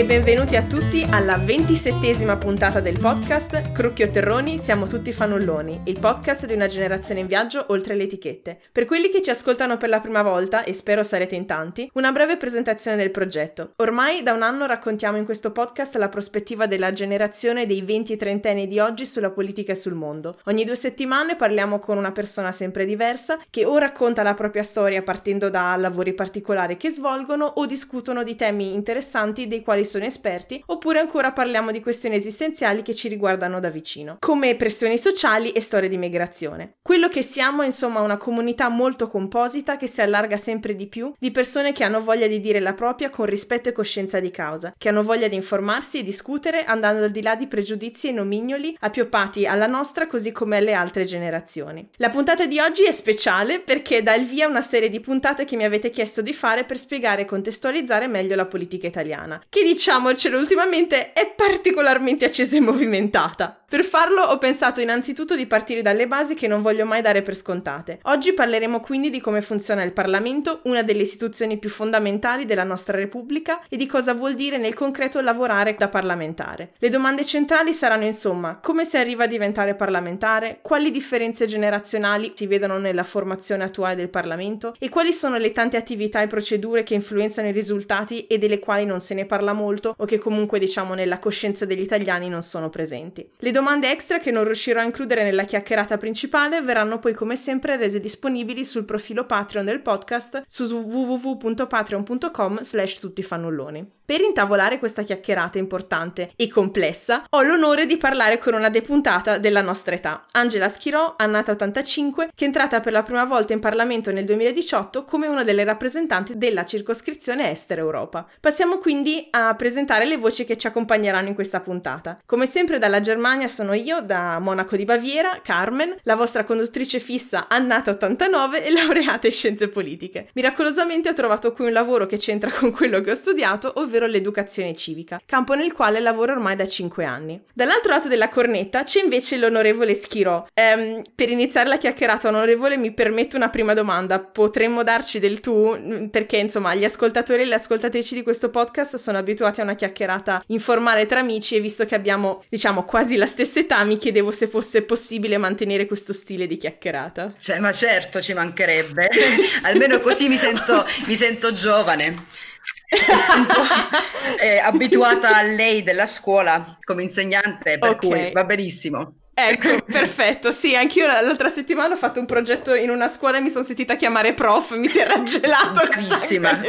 e benvenuti a tutti alla ventisettesima puntata del podcast Crucchi o Terroni, siamo tutti fanulloni, il podcast di una generazione in viaggio oltre le etichette. Per quelli che ci ascoltano per la prima volta, e spero sarete in tanti, una breve presentazione del progetto. Ormai da un anno raccontiamo in questo podcast la prospettiva della generazione dei 20 e 30 anni di oggi sulla politica e sul mondo. Ogni due settimane parliamo con una persona sempre diversa che o racconta la propria storia partendo da lavori particolari che svolgono o discutono di temi interessanti dei quali sono esperti, oppure ancora parliamo di questioni esistenziali che ci riguardano da vicino, come pressioni sociali e storie di migrazione. Quello che siamo è insomma una comunità molto composita che si allarga sempre di più, di persone che hanno voglia di dire la propria con rispetto e coscienza di causa, che hanno voglia di informarsi e discutere andando al di là di pregiudizi e nomignoli appioppati alla nostra così come alle altre generazioni. La puntata di oggi è speciale perché dà il via a una serie di puntate che mi avete chiesto di fare per spiegare con contestualizzare meglio la politica italiana, che diciamocelo ultimamente è particolarmente accesa e movimentata. Per farlo ho pensato innanzitutto di partire dalle basi che non voglio mai dare per scontate. Oggi parleremo quindi di come funziona il Parlamento, una delle istituzioni più fondamentali della nostra Repubblica, e di cosa vuol dire nel concreto lavorare da parlamentare. Le domande centrali saranno insomma come si arriva a diventare parlamentare, quali differenze generazionali si vedono nella formazione attuale del Parlamento e quali sono le tante attività e procedure che influenzano i risultati e delle quali non se ne parla molto o che comunque diciamo nella coscienza degli italiani non sono presenti. Le domande extra che non riuscirò a includere nella chiacchierata principale verranno poi come sempre rese disponibili sul profilo Patreon del podcast su www.patreon.com slash tuttifannulloni. Per intavolare questa chiacchierata importante e complessa, ho l'onore di parlare con una depuntata della nostra età, Angela Schirò, annata 85, che è entrata per la prima volta in Parlamento nel 2018 come una delle rappresentanti della circoscrizione Estero Europa. Passiamo quindi a presentare le voci che ci accompagneranno in questa puntata. Come sempre dalla Germania sono io, da Monaco di Baviera, Carmen, la vostra conduttrice fissa annata 89 e laureata in scienze politiche. Miracolosamente ho trovato qui un lavoro che c'entra con quello che ho studiato, ovvero ovvero l'educazione civica, campo nel quale lavoro ormai da 5 anni. Dall'altro lato della cornetta c'è invece l'onorevole Schirò. Ehm, per iniziare la chiacchierata, onorevole, mi permetto una prima domanda. Potremmo darci del tu? Mm, perché, insomma, gli ascoltatori e le ascoltatrici di questo podcast sono abituati a una chiacchierata informale tra amici e visto che abbiamo, diciamo, quasi la stessa età, mi chiedevo se fosse possibile mantenere questo stile di chiacchierata. Cioè, ma certo, ci mancherebbe. Almeno così mi sento, mi sento giovane abituata a lei della scuola come insegnante, per okay. cui va benissimo. Ecco, perfetto. Sì, anch'io l'altra settimana ho fatto un progetto in una scuola e mi sono sentita chiamare prof, mi si è raggelato Bravissima.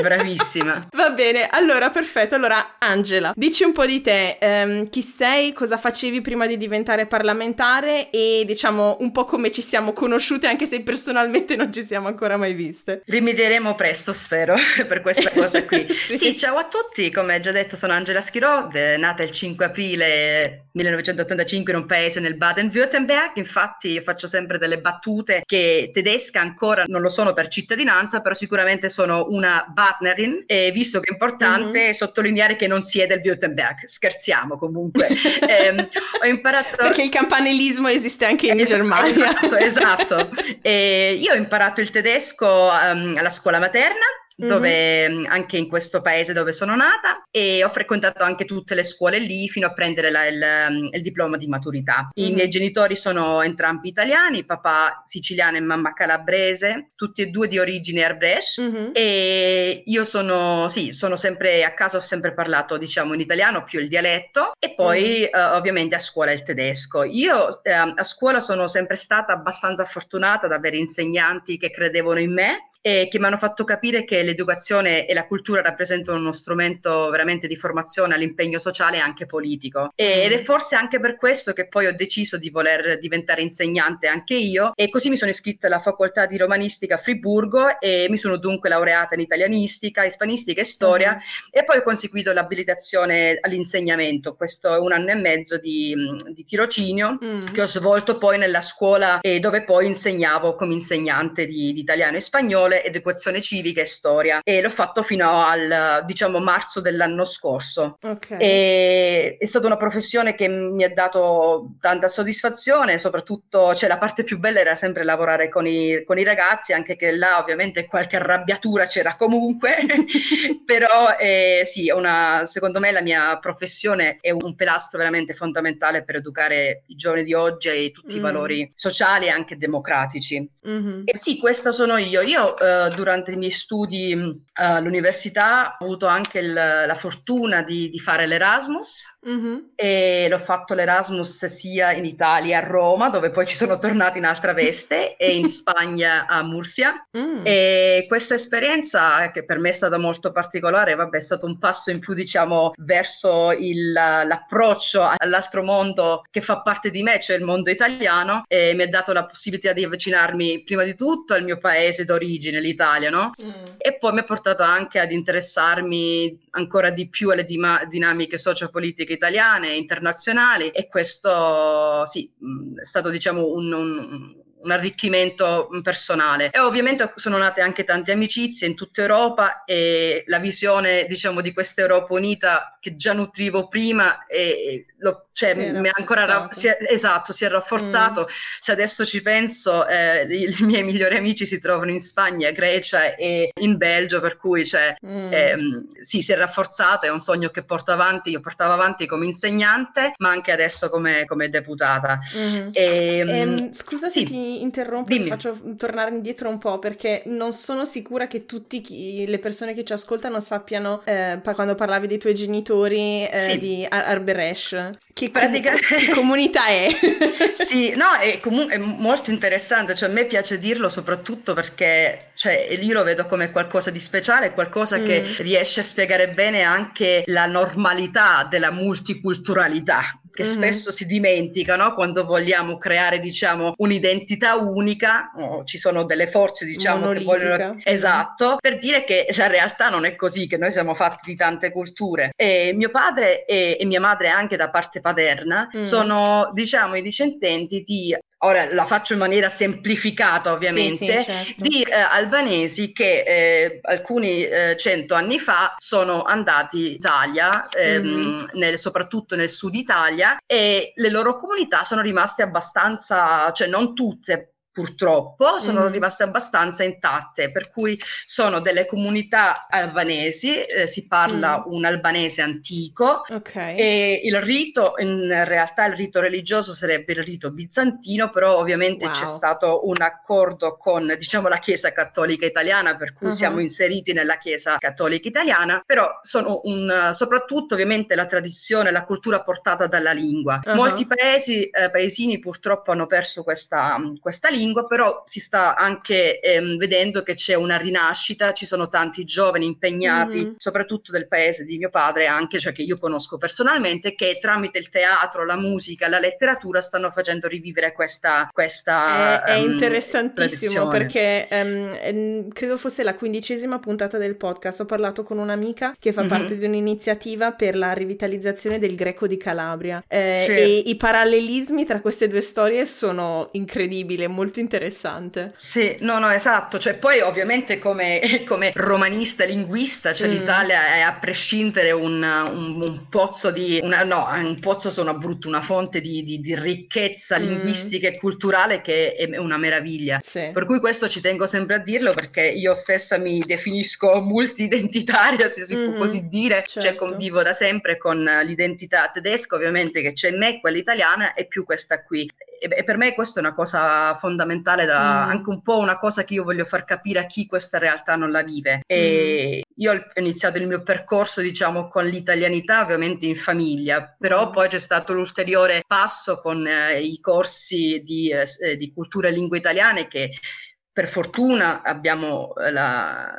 Bravissima. Va bene, allora perfetto. Allora, Angela, dici un po' di te, um, chi sei, cosa facevi prima di diventare parlamentare e diciamo un po' come ci siamo conosciute anche se personalmente non ci siamo ancora mai viste. Rimedieremo presto, spero, per questa cosa qui. sì. sì. ciao a tutti, come già detto sono Angela Schirò, nata il 5 aprile 1985 in un paese nel Baden-Württemberg, infatti io faccio sempre delle battute che tedesca ancora non lo sono per cittadinanza, però sicuramente sono una Badnerin e visto che è importante mm-hmm. sottolineare che non si è del Württemberg, scherziamo comunque. eh, ho imparato... Perché il campanilismo esiste anche in es- Germania. Esatto, esatto. io ho imparato il tedesco um, alla scuola materna dove, mm-hmm. anche in questo paese dove sono nata e ho frequentato anche tutte le scuole lì fino a prendere la, il, il, diploma di maturità. I mm-hmm. miei genitori sono entrambi italiani, papà siciliano e mamma calabrese, tutti e due di origine arbresh mm-hmm. e io sono, sì, sono sempre a casa, ho sempre parlato diciamo in italiano più il dialetto e poi uh, ovviamente a scuola il tedesco. Io uh, a scuola sono sempre stata abbastanza fortunata ad avere insegnanti che credevano in me e che mi hanno fatto capire che l'educazione e la cultura rappresentano uno strumento veramente di formazione all'impegno sociale e anche politico. E, ed è forse anche per questo che poi ho deciso di voler diventare insegnante anche io e così mi sono iscritta alla facoltà di romanistica a Friburgo e mi sono dunque laureata in italianistica, ispanistica e storia mm-hmm. e poi ho conseguito l'abilitazione all'insegnamento. Questo è un anno e mezzo di, di tirocinio mm-hmm. che ho svolto poi nella scuola e dove poi insegnavo come insegnante di, di italiano e spagnolo scuole educazione civica e storia e l'ho fatto fino al diciamo marzo dell'anno scorso. Okay. E, è stata una professione che mi ha dato tanta soddisfazione, soprattutto cioè, la parte più bella era sempre lavorare con i, con i ragazzi, anche che là ovviamente qualche arrabbiatura c'era comunque, però eh, sì, una, secondo me la mia professione è un pilastro veramente fondamentale per educare i giovani di oggi e tutti mm. i valori sociali e anche democratici. Mm-hmm. E sì, questa sono io. Io eh, durante i miei studi eh, all'università ho avuto anche il, la fortuna di, di fare l'Erasmus mm-hmm. e l'ho fatto l'Erasmus sia in Italia a Roma, dove poi ci sono tornata in altra veste, e in Spagna a Murcia. Mm. E questa esperienza, che per me è stata molto particolare, vabbè, è stato un passo in più, diciamo, verso il, l'approccio all'altro mondo che fa parte di me, cioè il mondo italiano, e mi ha dato la possibilità di avvicinarmi prima di tutto al mio paese d'origine, l'Italia, no? Mm. E poi mi ha portato anche ad interessarmi ancora di più alle dima- dinamiche sociopolitiche italiane e internazionali e questo sì, è stato diciamo un, un un arricchimento personale. E ovviamente sono nate anche tante amicizie in tutta Europa e la visione, diciamo, di questa Europa unita che già nutrivo prima e lo, cioè, si mi ancora si è, esatto, si è rafforzato. Mm. Se adesso ci penso, eh, i, i, miei migliori amici si trovano in Spagna, Grecia e in Belgio, per cui cioè, mm. ehm, sì, si è rafforzato, è un sogno che porto avanti, io portavo avanti come insegnante, ma anche adesso come, come deputata. Mm. E, ehm, scusa sì. se ti interrompo, Dimmi. ti faccio tornare indietro un po' perché non sono sicura che tutte le persone che ci ascoltano sappiano, eh, quando parlavi dei tuoi genitori, eh, sì. di Ar- Arberesh. Che, Pratica... com- che comunità è? sì, no, è, comu- è molto interessante, cioè a me piace dirlo soprattutto perché cioè, io lo vedo come qualcosa di speciale, qualcosa mm. che riesce a spiegare bene anche la normalità della multiculturalità che mm-hmm. spesso si dimenticano quando vogliamo creare, diciamo, un'identità unica, oh, ci sono delle forze, diciamo, che vogliono... Esatto, per dire che la realtà non è così, che noi siamo fatti di tante culture. E mio padre e, e mia madre anche da parte paterna mm. sono, diciamo, i discendenti di ora la faccio in maniera semplificata ovviamente, sì, sì, certo. di eh, albanesi che eh, alcuni eh, cento anni fa sono andati in Italia, ehm, mm-hmm. nel, soprattutto nel sud Italia, e le loro comunità sono rimaste abbastanza, cioè non tutte, purtroppo sono mm. rimaste abbastanza intatte, per cui sono delle comunità albanesi, eh, si parla mm. un albanese antico okay. e il rito, in realtà il rito religioso sarebbe il rito bizantino, però ovviamente wow. c'è stato un accordo con diciamo la Chiesa Cattolica Italiana, per cui uh-huh. siamo inseriti nella Chiesa Cattolica Italiana, però sono un, soprattutto ovviamente la tradizione, la cultura portata dalla lingua. Uh-huh. Molti paesi, eh, paesini purtroppo hanno perso questa, questa lingua lingua, però si sta anche ehm, vedendo che c'è una rinascita, ci sono tanti giovani impegnati, mm-hmm. soprattutto del paese di mio padre, anche cioè che io conosco personalmente, che tramite il teatro, la musica, la letteratura stanno facendo rivivere questa. questa è, è ehm, interessantissimo tradizione. perché um, credo fosse la quindicesima puntata del podcast. Ho parlato con un'amica che fa mm-hmm. parte di un'iniziativa per la rivitalizzazione del greco di Calabria. Eh, sì. E i parallelismi tra queste due storie sono incredibili, molto molto interessante. Sì, no, no, esatto. Cioè, poi ovviamente come, come romanista linguista, cioè mm. l'Italia è a prescindere un, un, un pozzo di... Una, no, un pozzo sono brutto, una fonte di, di, di ricchezza mm. linguistica e culturale che è una meraviglia. Sì. Per cui questo ci tengo sempre a dirlo perché io stessa mi definisco multi-identitaria, se si mm-hmm. può così dire. Cioè, certo. Cioè convivo da sempre con l'identità tedesca, ovviamente che c'è in me, quella italiana e più questa qui e, per me questa è una cosa fondamentale, da, mm. anche un po' una cosa che io voglio far capire a chi questa realtà non la vive. E mm. io ho iniziato il mio percorso, diciamo, con l'italianità, ovviamente in famiglia, però mm. poi c'è stato l'ulteriore passo con eh, i corsi di, eh, di cultura e lingue italiane che per fortuna abbiamo la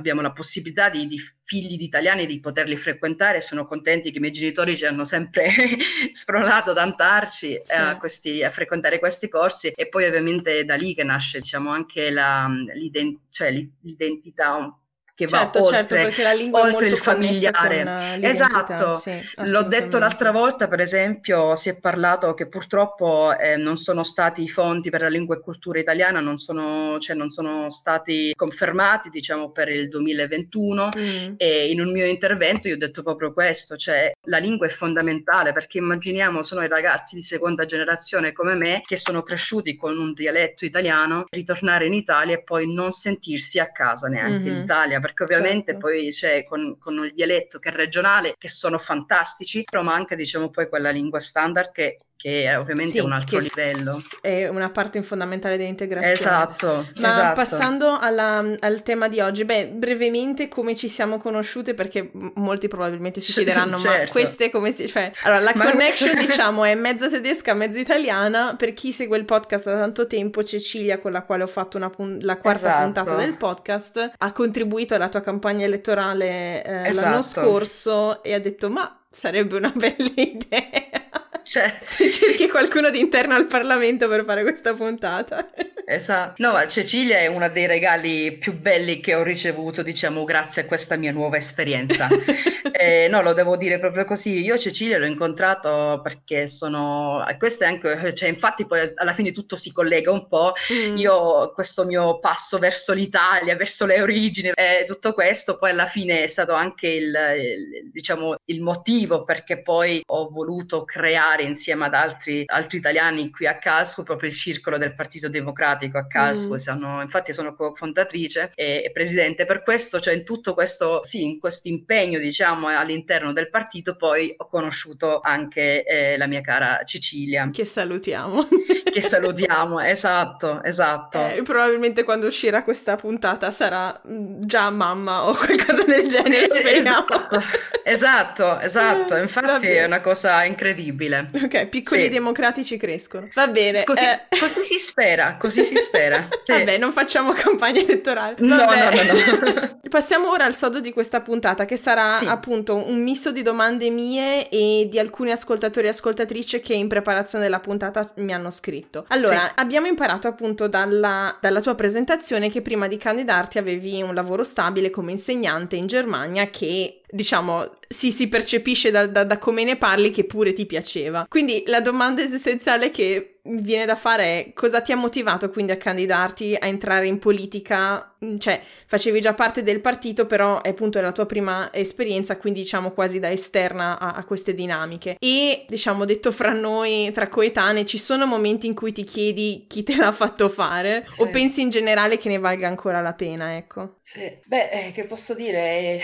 abbiamo la possibilità di, di, figli di italiani di poterli frequentare. Sono contenti che i miei genitori ci hanno sempre spronato ad andarci sì. a, questi, a, frequentare questi corsi e poi ovviamente è da lì che nasce diciamo, anche la, l'ident- cioè, l'identità che certo, va certo, oltre, oltre il familiare. esatto, sì, l'ho detto l'altra volta, per esempio, si è parlato che purtroppo eh, non sono stati i fondi per la lingua e cultura italiana, non sono, cioè, non sono stati confermati, diciamo, per il 2021 mm. e in un mio intervento io ho detto proprio questo, cioè la lingua è fondamentale perché immaginiamo sono i ragazzi di seconda generazione come me che sono cresciuti con un dialetto italiano, ritornare in Italia e poi non sentirsi a casa neanche mm-hmm. in Italia perché ovviamente certo. poi c'è con, con, il dialetto che è regionale, che sono fantastici, però manca diciamo poi quella lingua standard che che è ovviamente sì, un altro livello. È una parte fondamentale dell'integrazione. Esatto. Ma esatto. passando alla, al tema di oggi, beh, brevemente come ci siamo conosciute, perché molti probabilmente si chiederanno, certo. ma queste come si... Cioè, allora, la ma... connection diciamo è mezza tedesca, mezza italiana. Per chi segue il podcast da tanto tempo, Cecilia, con la quale ho fatto pun- la quarta esatto. puntata del podcast, ha contribuito alla tua campagna elettorale eh, esatto. l'anno scorso e ha detto, ma sarebbe una bella idea. Cioè, se cerchi qualcuno di interno al Parlamento per fare questa puntata. Esatto. No, Cecilia è uno dei regali più belli che ho ricevuto, diciamo, grazie a questa mia nuova esperienza. eh, no, lo devo dire proprio così. Io Cecilia l'ho incontrato perché sono... Questo è anche... Cioè, infatti poi alla fine tutto si collega un po'. Mm. Io, questo mio passo verso l'Italia, verso le origini, eh, tutto questo poi alla fine è stato anche il, il, diciamo, il motivo perché poi ho voluto creare insieme ad altri, altri italiani qui a Calsco proprio il circolo del Partito Democratico democratico a Karlsruhe, mm. infatti sono cofondatrice e, e, presidente. Per questo, cioè in tutto questo, sì, in questo impegno, diciamo, all'interno del partito, poi ho conosciuto anche eh, la mia cara Cecilia. Che salutiamo. che salutiamo, esatto, esatto. Eh, probabilmente quando uscirà questa puntata sarà mm, già mamma o qualcosa del genere, speriamo. esatto, esatto, infatti è una cosa incredibile. Ok, piccoli sì. democratici crescono. Va bene. Così, eh... così si spera, così si spera. Sì. Vabbè, non facciamo campagna elettorale. No, no, no, no. Passiamo ora al sodo di questa puntata, che sarà sì. appunto un misto di domande mie e di alcuni ascoltatori e ascoltatrici che in preparazione della puntata mi hanno scritto. Allora, sì. abbiamo imparato appunto dalla, dalla tua presentazione che prima di candidarti avevi un lavoro stabile come insegnante in Germania che diciamo, sì, si percepisce da, da, da, come ne parli che pure ti piaceva. Quindi la domanda esistenziale che viene da fare è cosa ti ha motivato quindi a candidarti, a entrare in politica? Mm, cioè, facevi già parte del partito, però è appunto la tua prima esperienza, quindi diciamo quasi da esterna a, a queste dinamiche. E diciamo, detto fra noi, tra coetanei, ci sono momenti in cui ti chiedi chi te l'ha fatto fare sì. o pensi in generale che ne valga ancora la pena, ecco? Sì, beh, eh, che posso dire?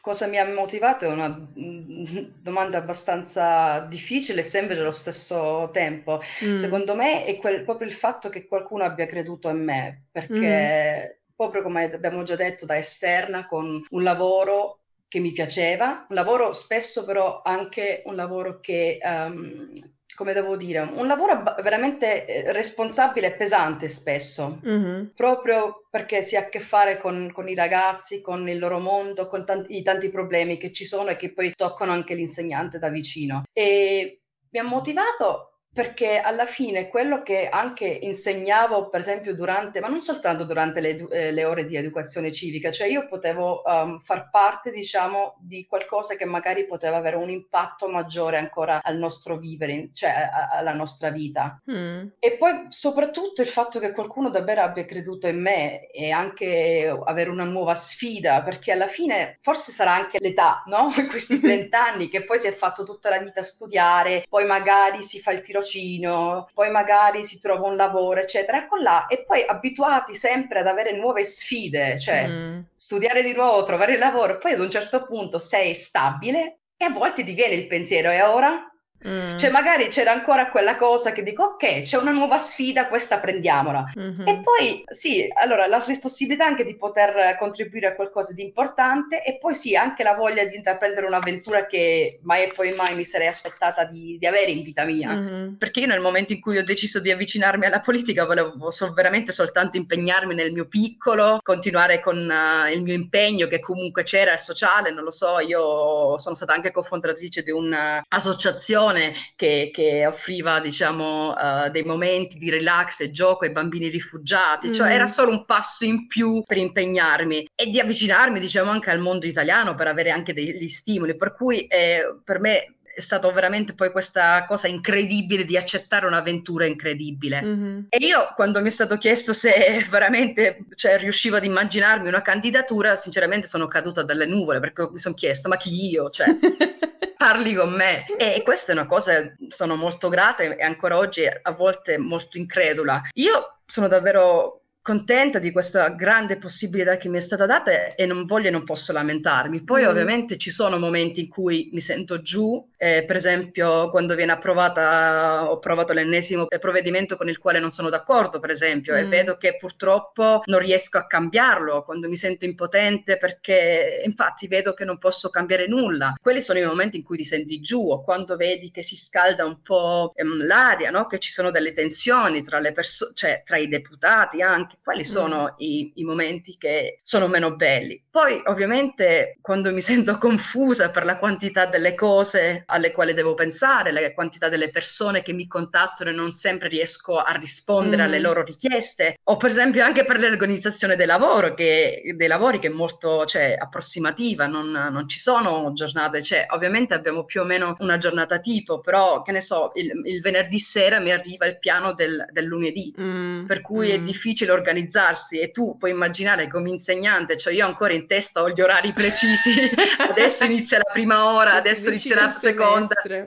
Cosa mi ha motivato è una mm, domanda abbastanza difficile e semplice allo stesso tempo. Mm. Secondo me è quel, proprio il fatto che qualcuno abbia creduto in me, perché mm. proprio come abbiamo già detto da esterna, con un lavoro che mi piaceva, un lavoro spesso però anche un lavoro che um, come devo dire, un lavoro veramente eh, responsabile e pesante spesso, mm-hmm. proprio perché si ha a che fare con, con, i ragazzi, con il loro mondo, con tanti, i tanti problemi che ci sono e che poi toccano anche l'insegnante da vicino. E mi ha motivato perché alla fine quello che anche insegnavo, per esempio, durante, ma non soltanto durante le, eh, le ore di educazione civica, cioè io potevo um, far parte, diciamo, di qualcosa che magari poteva avere un impatto maggiore ancora al nostro vivere, cioè a, alla nostra vita. Mm. E poi soprattutto il fatto che qualcuno davvero abbia creduto in me e anche avere una nuova sfida, perché alla fine forse sarà anche l'età, no? Questi 30 anni che poi si è fatto tutta la vita a studiare, poi magari si fa il tiro tirocino, poi magari si trova un lavoro, eccetera, ecco là, e poi abituati sempre ad avere nuove sfide, cioè mm. studiare di nuovo, trovare il lavoro, poi ad un certo punto sei stabile e a volte ti viene il pensiero, e ora? Mm. Cioè, magari c'era ancora quella cosa che dico, ok, c'è una nuova sfida, questa prendiamola. Mm-hmm. E poi sì, allora la possibilità anche di poter contribuire a qualcosa di importante e poi sì, anche la voglia di intraprendere un'avventura che mai e poi mai mi sarei aspettata di, di avere in vita mia. Mm-hmm. Perché io nel momento in cui ho deciso di avvicinarmi alla politica volevo so, veramente soltanto impegnarmi nel mio piccolo, continuare con uh, il mio impegno che comunque c'era, il sociale, non lo so, io sono stata anche cofondatrice di un'associazione un'organizzazione che, che offriva, diciamo, uh, dei momenti di relax e gioco ai bambini rifugiati, mm. cioè era solo un passo in più per impegnarmi e di avvicinarmi, diciamo, anche al mondo italiano per avere anche degli stimoli, per cui eh, per me è stato veramente poi questa cosa incredibile di accettare un'avventura incredibile. Mm-hmm. E io quando mi è stato chiesto se veramente cioè, riuscivo ad immaginarmi una candidatura, sinceramente sono caduta dalle nuvole perché mi sono chiesto ma chi io? Cioè, parli con me. E questa è una cosa, sono molto grata e ancora oggi a volte molto incredula. Io sono davvero contenta di questa grande possibilità che mi è stata data e non voglio e non posso lamentarmi. Poi mm. ovviamente ci sono momenti in cui mi sento giù, eh, per esempio quando viene approvata, ho approvato l'ennesimo provvedimento con il quale non sono d'accordo, per esempio, mm. e vedo che purtroppo non riesco a cambiarlo, quando mi sento impotente perché infatti vedo che non posso cambiare nulla. Quelli sono i momenti in cui ti senti giù o quando vedi che si scalda un po' ehm, l'aria, no? che ci sono delle tensioni tra le persone, cioè tra i deputati anche quali sono mm. i, i, momenti che sono meno belli. Poi ovviamente quando mi sento confusa per la quantità delle cose alle quali devo pensare, la quantità delle persone che mi contattano e non sempre riesco a rispondere mm. alle loro richieste, o per esempio anche per l'organizzazione del lavoro, che, dei lavori che è molto cioè, approssimativa, non, non, ci sono giornate, cioè ovviamente abbiamo più o meno una giornata tipo, però che ne so, il, il venerdì sera mi arriva il piano del, del lunedì, mm. per cui mm. è difficile organizzarsi e tu puoi immaginare come insegnante, cioè io ancora in testa ho gli orari precisi, adesso inizia la prima ora, adesso inizia la seconda.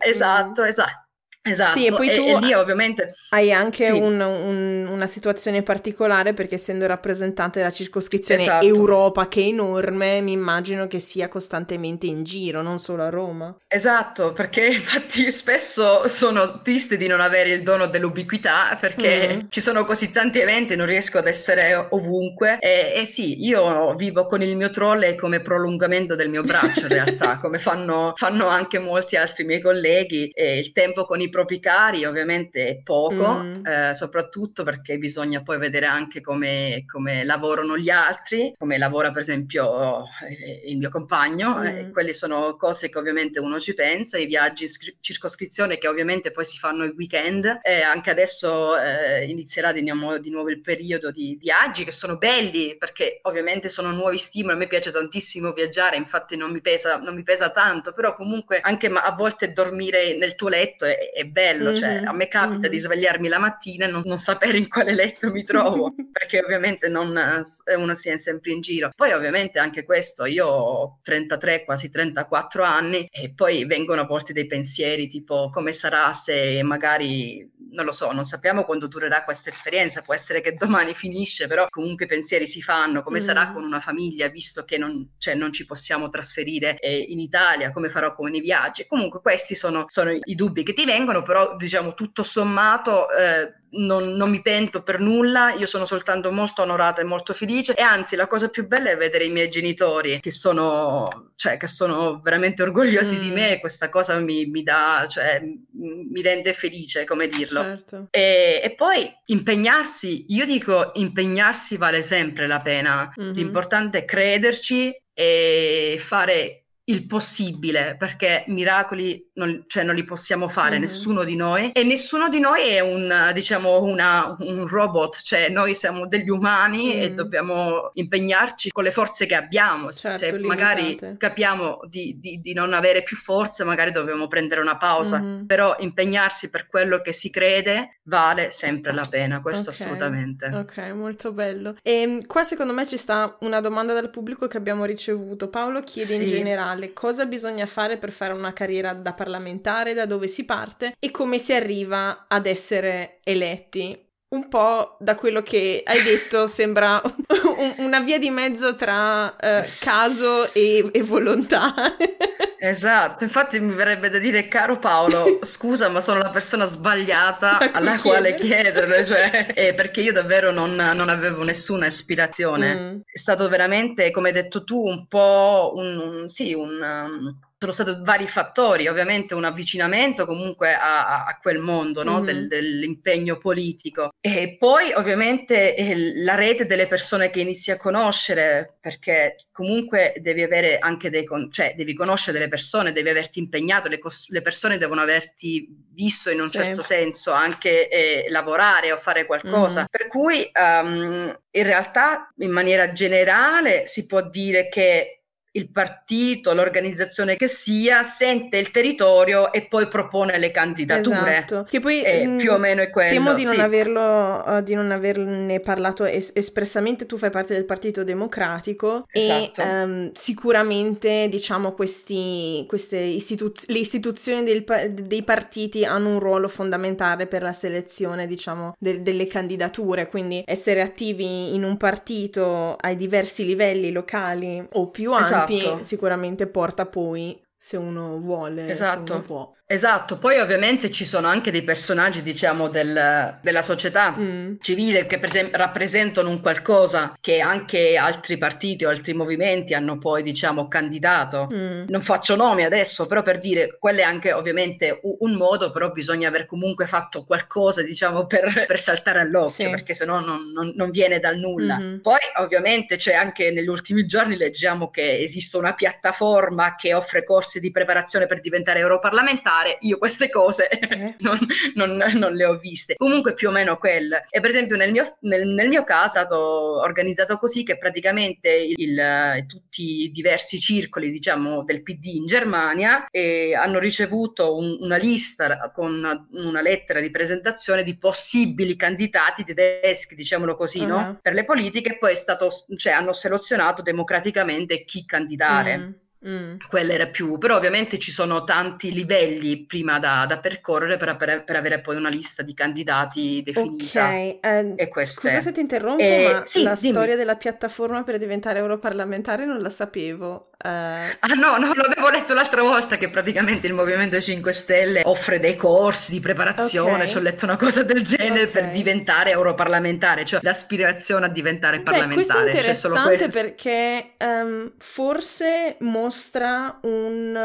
Esatto, mm. esatto. Esatto, sì, e poi tu e, e lì ovviamente hai anche sì. un, un, una situazione particolare perché essendo rappresentante della circoscrizione esatto. Europa che è enorme, mi immagino che sia costantemente in giro, non solo a Roma. Esatto, perché infatti spesso sono triste di non avere il dono dell'ubiquità perché mm. ci sono così tanti eventi, non riesco ad essere ovunque e, e sì, io vivo con il mio troll come prolungamento del mio braccio in realtà, come fanno, fanno anche molti altri miei colleghi e il tempo con i propri cari ovviamente è poco, mm. eh, soprattutto perché bisogna poi vedere anche come, come, lavorano gli altri, come lavora per esempio eh, il mio compagno, mm. eh, quelle sono cose che ovviamente uno ci pensa, i viaggi in scri- circoscrizione che ovviamente poi si fanno il weekend e anche adesso eh, inizierà di, di, nuovo il periodo di viaggi che sono belli perché ovviamente sono nuovi stimoli, a me piace tantissimo viaggiare, infatti non mi pesa, non mi pesa tanto, però comunque anche ma a volte dormire nel tuo letto è, è bello, mm-hmm. cioè a me capita mm-hmm. di svegliarmi la mattina e non, non, sapere in quale letto mi trovo, perché ovviamente non, uno si è sempre in giro. Poi ovviamente anche questo, io ho 33, quasi 34 anni e poi vengono a volte dei pensieri tipo come sarà se magari non lo so, non sappiamo quando durerà questa esperienza, può essere che domani finisce, però comunque i pensieri si fanno, come mm. sarà con una famiglia, visto che non, cioè, non ci possiamo trasferire eh, in Italia, come farò con i viaggi. Comunque questi sono, sono, i dubbi che ti vengono, però diciamo tutto sommato... Eh, non, non, mi pento per nulla, io sono soltanto molto onorata e molto felice e anzi la cosa più bella è vedere i miei genitori che sono, cioè, che sono veramente orgogliosi mm. di me e questa cosa mi, mi dà, cioè, mi rende felice, come dirlo. Certo. E, e, poi impegnarsi, io dico impegnarsi vale sempre la pena, mm-hmm. l'importante è crederci e fare il possibile, perché miracoli non, cioè non li possiamo fare, mm. nessuno di noi, e nessuno di noi è un, diciamo, una, un robot, cioè noi siamo degli umani mm. e dobbiamo impegnarci con le forze che abbiamo. Certo, Se limitate. magari capiamo di, di, di, non avere più forze, magari dobbiamo prendere una pausa, mm. però impegnarsi per quello che si crede vale sempre la pena, questo okay. assolutamente. Ok, molto bello. E ehm, qua secondo me ci sta una domanda dal pubblico che abbiamo ricevuto. Paolo chiede sì. in generale generale cosa bisogna fare per fare una carriera da parlamentare, da dove si parte e come si arriva ad essere eletti. Un po' da quello che hai detto sembra un, una via di mezzo tra uh, caso e, e volontà. Esatto, infatti mi verrebbe da dire, caro Paolo, scusa, ma sono la persona sbagliata alla quale chiederle, cioè, eh, perché io davvero non, non avevo nessuna ispirazione. Mm. È stato veramente, come hai detto tu, un po' un, un sì, un. Um, sono stati vari fattori, ovviamente un avvicinamento comunque a, a quel mondo no? mm-hmm. Del, dell'impegno politico e poi ovviamente eh, la rete delle persone che inizi a conoscere perché comunque devi avere anche dei, con- cioè devi conoscere delle persone, devi averti impegnato, le, cos- le persone devono averti visto in un sì. certo senso anche eh, lavorare o fare qualcosa. Mm. Per cui um, in realtà in maniera generale si può dire che il partito, l'organizzazione che sia, sente il territorio e poi propone le candidature. Esatto. Che poi eh, mh, più o meno è quello. Temo di non, sì. averlo, uh, di non averne parlato es- espressamente. Tu fai parte del Partito Democratico esatto. e um, sicuramente, diciamo, questi, queste istituz- le istituzioni del, dei partiti hanno un ruolo fondamentale per la selezione, diciamo, de- delle candidature. Quindi essere attivi in un partito ai diversi livelli locali o più ampi esatto. sicuramente porta poi se uno vuole, esatto. se uno può. Esatto, poi ovviamente ci sono anche dei personaggi, diciamo, del, della società mm. civile che per esempio rappresentano un qualcosa che anche altri partiti o altri movimenti hanno poi, diciamo, candidato. Mm. Non faccio nomi adesso, però per dire, quello è anche ovviamente un, un modo, però bisogna aver comunque fatto qualcosa, diciamo, per, per saltare all'occhio, sì. perché sennò non, non, non viene dal nulla. Mm-hmm. Poi ovviamente c'è anche negli ultimi giorni leggiamo che esiste una piattaforma che offre corsi di preparazione per diventare europarlamentare fare, io queste cose eh. non, non, non, le ho viste. Comunque più o meno quel. E per esempio nel mio, nel, nel mio caso è stato organizzato così che praticamente il, il, tutti i diversi circoli diciamo del PD in Germania eh, hanno ricevuto un, una lista con una lettera di presentazione di possibili candidati tedeschi, diciamolo così, uh-huh. no? per le politiche e poi è stato, cioè, hanno selezionato democraticamente chi candidare. Mm. Mm. Quella era più, però ovviamente ci sono tanti livelli prima da, da percorrere per, per, per, avere poi una lista di candidati definita. Ok, eh, scusa se ti interrompo, eh, ma sì, la dimmi. storia della piattaforma per diventare europarlamentare non la sapevo. Uh... Ah no, no, l'avevo letto l'altra volta che praticamente il Movimento 5 Stelle offre dei corsi di preparazione, okay. ci ho letto una cosa del genere okay. per diventare europarlamentare, cioè l'aspirazione a diventare Beh, parlamentare. Questo è interessante cioè perché um, forse mostra un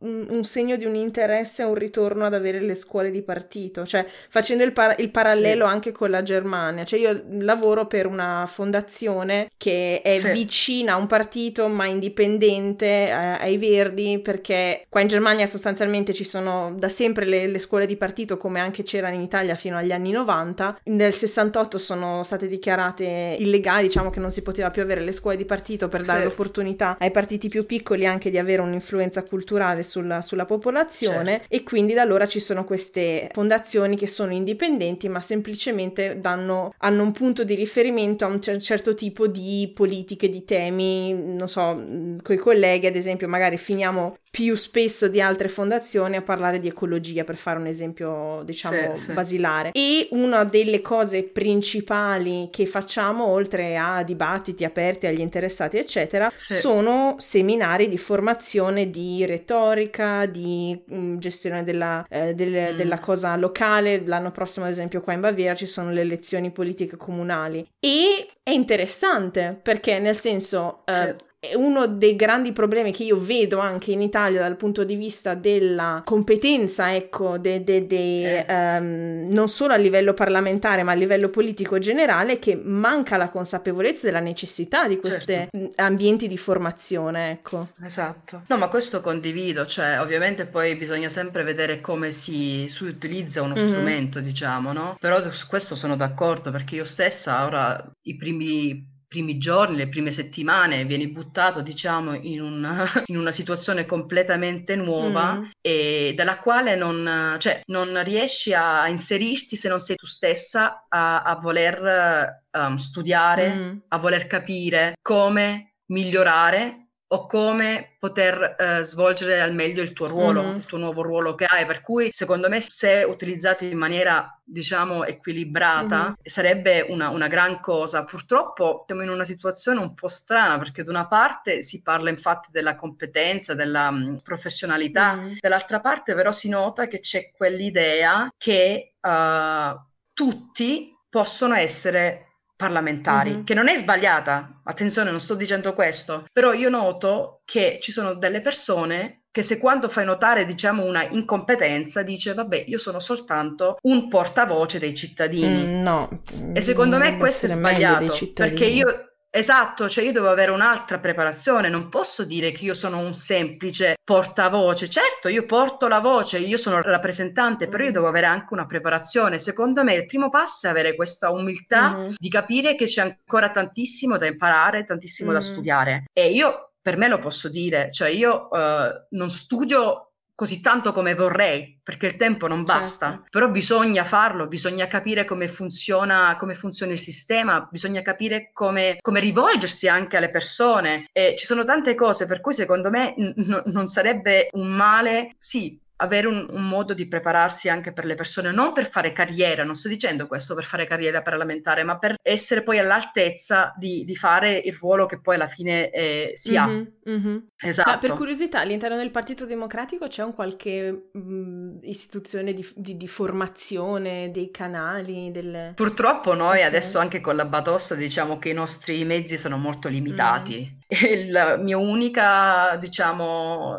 un, un, segno di un interesse a un ritorno ad avere le scuole di partito, cioè facendo il, par- il parallelo sì. anche con la Germania. Cioè io lavoro per una fondazione che è sì. vicina a un partito ma indipendente eh, ai Verdi perché qua in Germania sostanzialmente ci sono da sempre le, le, scuole di partito come anche c'erano in Italia fino agli anni 90. Nel 68 sono state dichiarate illegali, diciamo che non si poteva più avere le scuole di partito per dare sì. l'opportunità ai partiti più piccoli anche di avere un'influenza culturale sulla, sulla popolazione certo. e quindi da allora ci sono queste fondazioni che sono indipendenti ma semplicemente danno, hanno un punto di riferimento a un cer- certo tipo di politiche, di temi, non so, con i colleghi ad esempio magari finiamo più spesso di altre fondazioni a parlare di ecologia per fare un esempio diciamo sì, basilare sì. e una delle cose principali che facciamo oltre a dibattiti aperti agli interessati eccetera sì. sono seminari di formazione di retorica di mh, mm, gestione della, eh, del, mm. della cosa locale l'anno prossimo ad esempio qua in Baviera ci sono le elezioni politiche comunali e è interessante perché nel senso eh, uno dei grandi problemi che io vedo anche in Italia dal punto di vista della competenza, ecco, de, de, de, um, non solo a livello parlamentare ma a livello politico generale, è che manca la consapevolezza della necessità di questi certo. ambienti di formazione, ecco. Esatto. No, ma questo condivido, cioè ovviamente poi bisogna sempre vedere come si, si utilizza uno mm-hmm. strumento, diciamo, no? Però su questo sono d'accordo perché io stessa ora i primi primi giorni, le prime settimane, vieni buttato, diciamo, in una, in una situazione completamente nuova mm. e dalla quale non, cioè, non riesci a inserirti se non sei tu stessa a, a voler um, studiare, mm. a voler capire come migliorare o come poter eh, svolgere al meglio il tuo ruolo, mm-hmm. il tuo nuovo ruolo che hai. Per cui, secondo me, se utilizzato in maniera, diciamo, equilibrata, mm-hmm. sarebbe una, una, gran cosa. Purtroppo siamo in una situazione un po' strana perché da una parte si parla infatti della competenza, della mh, mm, professionalità, mm-hmm. dall'altra parte però si nota che c'è quell'idea che uh, tutti possono essere parlamentari, mm-hmm. che non è sbagliata, attenzione, non sto dicendo questo, però io noto che ci sono delle persone che se quando fai notare diciamo una incompetenza dice vabbè io sono soltanto un portavoce dei cittadini. Mm, no. E secondo me questo è sbagliato perché io Esatto, cioè io devo avere un'altra preparazione, non posso dire che io sono un semplice portavoce. Certo, io porto la voce, io sono rappresentante, però io devo avere anche una preparazione. Secondo me il primo passo è avere questa umiltà mm-hmm. di capire che c'è ancora tantissimo da imparare, tantissimo mm-hmm. da studiare. E io per me lo posso dire, cioè io uh, non studio così tanto come vorrei, perché il tempo non basta, certo. però bisogna farlo, bisogna capire come funziona, come funziona il sistema, bisogna capire come, come rivolgersi anche alle persone. E ci sono tante cose per cui secondo me n- non sarebbe un male, sì, avere un, un, modo di prepararsi anche per le persone, non per fare carriera, non sto dicendo questo per fare carriera parlamentare, ma per essere poi all'altezza di, di fare il ruolo che poi alla fine eh, si mm-hmm, ha. Mm-hmm. Esatto. Ma per curiosità, all'interno del Partito Democratico c'è un qualche mh, mm, istituzione di, di, di, formazione dei canali? Del... Purtroppo noi okay. adesso anche con la Batossa diciamo che i nostri mezzi sono molto limitati. Mm. La mia unica, diciamo,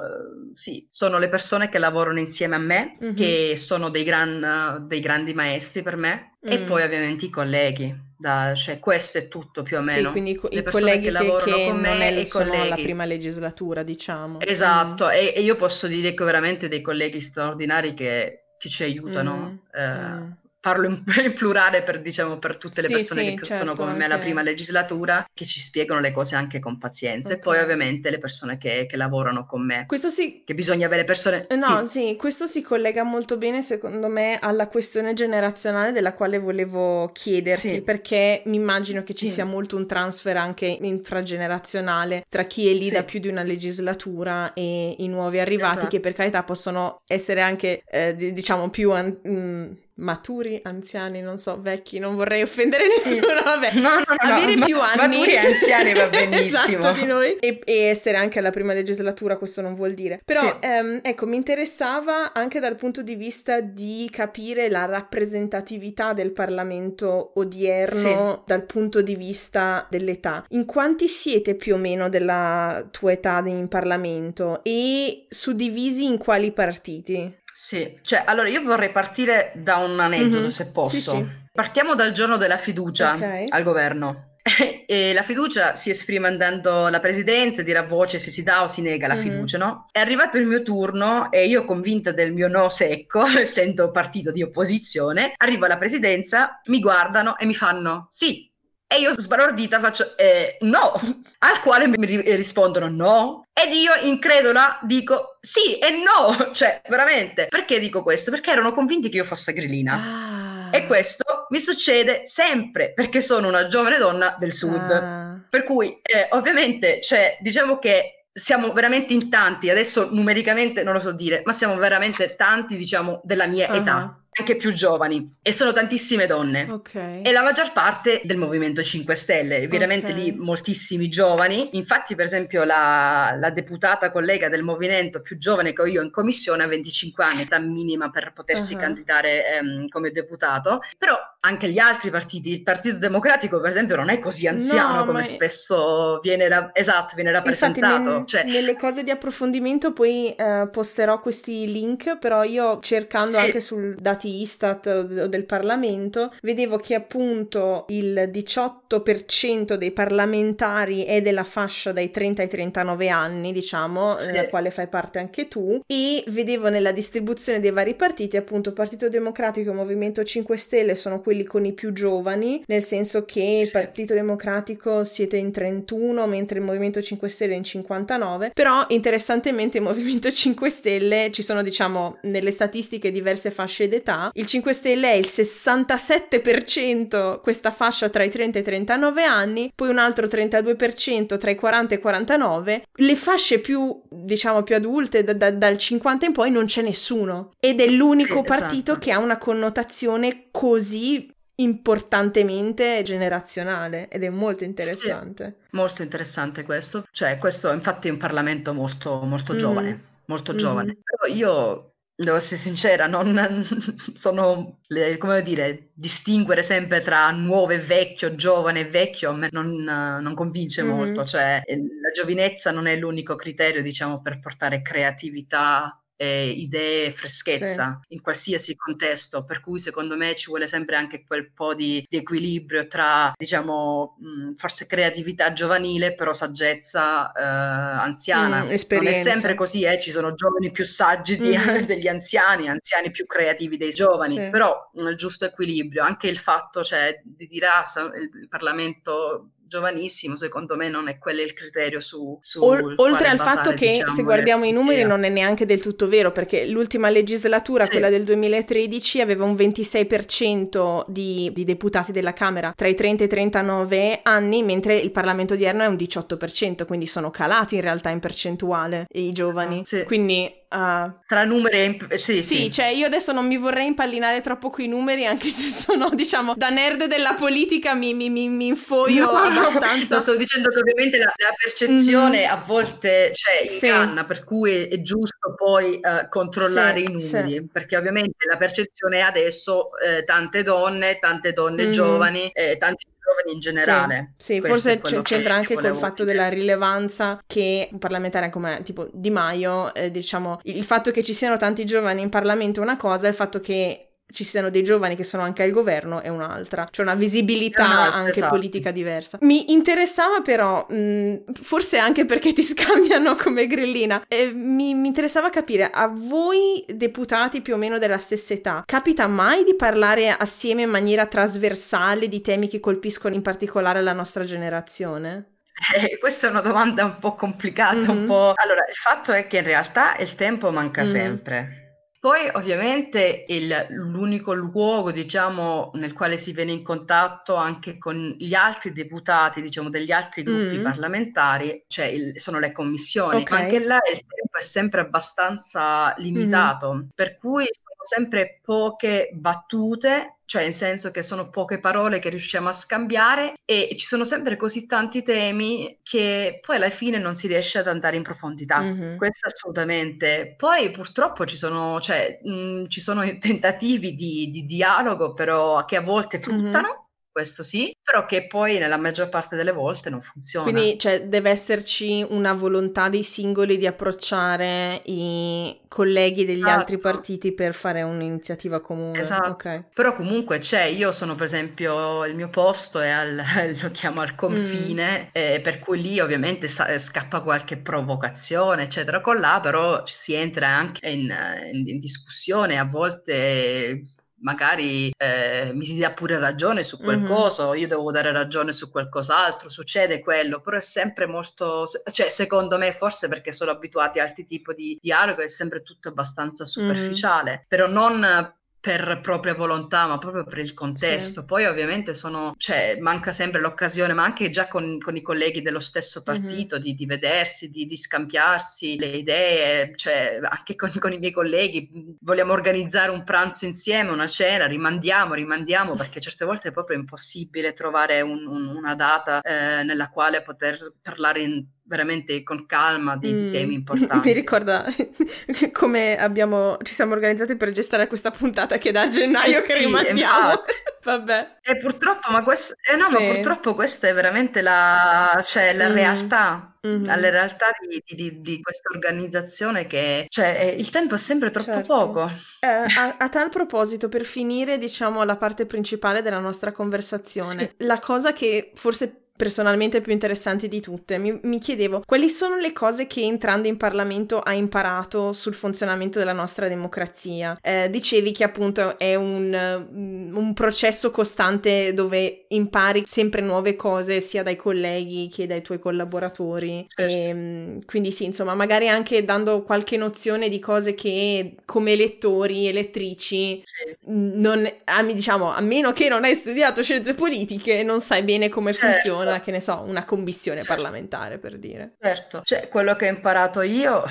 sì, sono le persone che lavorano insieme a me, mm-hmm. che sono dei, gran, dei, grandi maestri per me, mm. e poi ovviamente i colleghi. Da, cioè, questo è tutto più o meno. Sì, quindi i colleghi che, lavorano che con me è, sono colleghi. la prima legislatura, diciamo. Esatto, mm. e, e, io posso dire che ho veramente dei colleghi straordinari che, che ci aiutano. Mm. Eh, mm parlo in, in, plurale per, diciamo, per tutte le sì, persone sì, che certo, sono come me la prima legislatura, che ci spiegano le cose anche con pazienza. Okay. E poi ovviamente le persone che, che, lavorano con me. Questo sì. Che bisogna avere persone... Eh, no, sì. sì, questo si collega molto bene secondo me alla questione generazionale della quale volevo chiederti, perché mi immagino che ci sia molto un transfer anche intragenerazionale tra chi è lì da più di una legislatura e i nuovi arrivati, esatto. che per carità possono essere anche, eh, diciamo, più... An- mh, mm, maturi, anziani, non so, vecchi, non vorrei offendere nessuno, vabbè, no, no, no, avere no, più anni. Maturi e anziani va benissimo. esatto, di noi. E, e, essere anche alla prima legislatura, questo non vuol dire. Però, sì. ehm, ecco, mi interessava anche dal punto di vista di capire la rappresentatività del Parlamento odierno sì. dal punto di vista dell'età. In quanti siete più o meno della tua età in Parlamento e suddivisi in quali partiti? Sì, cioè, allora io vorrei partire da un aneddoto, mm-hmm. se posso. Sì, sì. Partiamo dal giorno della fiducia okay. al governo. e la fiducia si esprime andando alla presidenza, dire a voce se si dà o si nega la mm-hmm. fiducia, no? È arrivato il mio turno e io convinta del mio no secco, essendo partito di opposizione, arrivo alla presidenza, mi guardano e mi fanno sì, e io sbalordita faccio eh, no, al quale mi rispondono no. Ed io incredula dico sì e no, cioè veramente. Perché dico questo? Perché erano convinti che io fossi grillina. Ah. E questo mi succede sempre perché sono una giovane donna del sud. Ah. Per cui eh, ovviamente, cioè, diciamo che siamo veramente in tanti, adesso numericamente non lo so dire, ma siamo veramente tanti, diciamo, della mia uh-huh. età anche più giovani e sono tantissime donne okay. e la maggior parte del Movimento 5 Stelle, veramente okay. lì moltissimi giovani, infatti per esempio la, la, deputata collega del Movimento più giovane che ho io in commissione ha 25 anni, età minima per potersi uh-huh. candidare ehm, come deputato, però anche gli altri partiti, il Partito Democratico per esempio non è così anziano no, come spesso viene, ra- esatto, viene rappresentato. Infatti, nel, cioè... nelle cose di approfondimento poi uh, posterò questi link, però io cercando sì. anche sul dati Istat o del Parlamento, vedevo che appunto il 18% dei parlamentari è della fascia dai 30 ai 39 anni, diciamo, sì. nella quale fai parte anche tu, e vedevo nella distribuzione dei vari partiti, appunto Partito Democratico e Movimento 5 Stelle sono quelli con i più giovani, nel senso che il Partito Democratico siete in 31, mentre il Movimento 5 Stelle è in 59, però interessantemente il Movimento 5 Stelle ci sono diciamo nelle statistiche diverse fasce d'età il 5 Stelle è il 67% questa fascia tra i 30 e i 39 anni, poi un altro 32% tra i 40 e i 49. Le fasce più, diciamo, più adulte, da, da, dal 50 in poi non c'è nessuno. Ed è l'unico sì, partito esatto. che ha una connotazione così importantemente generazionale ed è molto interessante. Sì, molto interessante questo. Cioè, questo infatti è un Parlamento molto, molto mm. giovane, molto mm. giovane. Però io devo essere sincera, non sono, come dire, distinguere sempre tra nuovo e vecchio, giovane e vecchio, a me non, non convince mm-hmm. molto, cioè la giovinezza non è l'unico criterio, diciamo, per portare creatività eh, idee freschezza sì. in qualsiasi contesto, per cui secondo me ci vuole sempre anche quel po' di, di equilibrio tra, diciamo, mh, forse creatività giovanile, però saggezza eh, anziana. Mm, non è sempre così, eh? ci sono giovani più saggi di, mm-hmm. degli anziani, anziani più creativi dei giovani, sì. però nel giusto equilibrio, anche il fatto cioè, di dire ah, il Parlamento giovanissimo, secondo me non è quello il criterio su... su Ol- oltre al basare, fatto che diciamo, se guardiamo i numeri non è neanche del tutto vero, perché l'ultima legislatura, sì. quella del 2013, aveva un 26% di, di, deputati della Camera tra i 30 e i 39 anni, mentre il Parlamento odierno è un 18%, quindi sono calati in realtà in percentuale i giovani. Sì. Quindi Uh, Tra numeri e... Sì, sì, sì, cioè io adesso non mi vorrei impallinare troppo coi numeri, anche se sono, diciamo, da nerd della politica mi, mi, mi, mi infoio no, abbastanza. No, sto dicendo che ovviamente la, la percezione mm-hmm. a volte c'è in sì. per cui è giusto poi uh, controllare sì, i numeri, sì. perché ovviamente la percezione è adesso eh, tante donne, tante donne mm-hmm. giovani, eh, tanti giovani in generale. Sì, sì forse c- c'entra anche col fatto dire. della rilevanza che un parlamentare come tipo Di Maio, eh, diciamo, il fatto che ci siano tanti giovani in Parlamento è una cosa, il fatto che ci siano dei giovani che sono anche al governo è un'altra, c'è una visibilità no, anche esatto. politica diversa. Mi interessava però, mh, forse anche perché ti scambiano come grillina, eh, mi, mi, interessava capire a voi deputati più o meno della stessa età, capita mai di parlare assieme in maniera trasversale di temi che colpiscono in particolare la nostra generazione? Eh, questa è una domanda un po' complicata, mm-hmm. un po'... Allora, il fatto è che in realtà il tempo manca mm-hmm. sempre. Poi ovviamente il, l'unico luogo, diciamo, nel quale si viene in contatto anche con gli altri deputati, diciamo, degli altri gruppi mm. parlamentari, cioè il, sono le commissioni. Okay. Anche là il tempo è sempre abbastanza limitato, mm. per cui sono sempre poche battute cioè in senso che sono poche parole che riusciamo a scambiare e ci sono sempre così tanti temi che poi alla fine non si riesce ad andare in profondità. Mm-hmm. Questo assolutamente. Poi purtroppo ci sono, cioè, mh, ci sono tentativi di, di, dialogo, però che a volte fruttano. Mm-hmm questo sì, però che poi nella maggior parte delle volte non funziona. Quindi cioè, deve esserci una volontà dei singoli di approcciare i colleghi degli esatto. altri partiti per fare un'iniziativa comune. Esatto. Okay. Però comunque c'è, io sono per esempio, il mio posto è al, lo chiamo al confine, mm. eh, per cui lì ovviamente sa- scappa qualche provocazione, eccetera, con là, però si entra anche in, in, in discussione, a volte magari eh, mi si dà pure ragione su qualcosa, mm-hmm. io devo dare ragione su qualcos'altro, succede quello, però è sempre molto, cioè secondo me forse perché sono abituati a altri tipi di dialogo è sempre tutto abbastanza superficiale, mm-hmm. però non per propria volontà, ma proprio per il contesto. Sì. Poi ovviamente sono, cioè, manca sempre l'occasione, ma anche già con, con i colleghi dello stesso partito, mm-hmm. di, di, vedersi, di, di, scambiarsi le idee, cioè anche con, con, i miei colleghi, vogliamo organizzare un pranzo insieme, una cena, rimandiamo, rimandiamo, perché certe volte è proprio impossibile trovare un, un, una data eh, nella quale poter parlare in veramente con calma di, mm. di temi importanti. Mi ricorda come abbiamo, ci siamo organizzati per gestire questa puntata che da gennaio eh che sì, rimandiamo. Vabbè. E purtroppo, ma, questo, eh no, sì. ma purtroppo questa è veramente la, cioè, la mm. realtà. Mm-hmm. alle realtà di, di, di, questa organizzazione che cioè il tempo è sempre troppo certo. poco. Eh, a, a, tal proposito, per finire, diciamo la parte principale della nostra conversazione, sì. la cosa che forse personalmente più interessanti di tutte. Mi, mi, chiedevo quali sono le cose che entrando in Parlamento hai imparato sul funzionamento della nostra democrazia. Eh, dicevi che appunto è un, mm, un, processo costante dove impari sempre nuove cose sia dai colleghi che dai tuoi collaboratori. Certo. E, ehm, quindi sì, insomma, magari anche dando qualche nozione di cose che come elettori, elettrici, sì. non, a, diciamo, a meno che non hai studiato scienze politiche, non sai bene come certo. funziona una, che ne so, una commissione parlamentare per dire. Certo, cioè quello che ho imparato io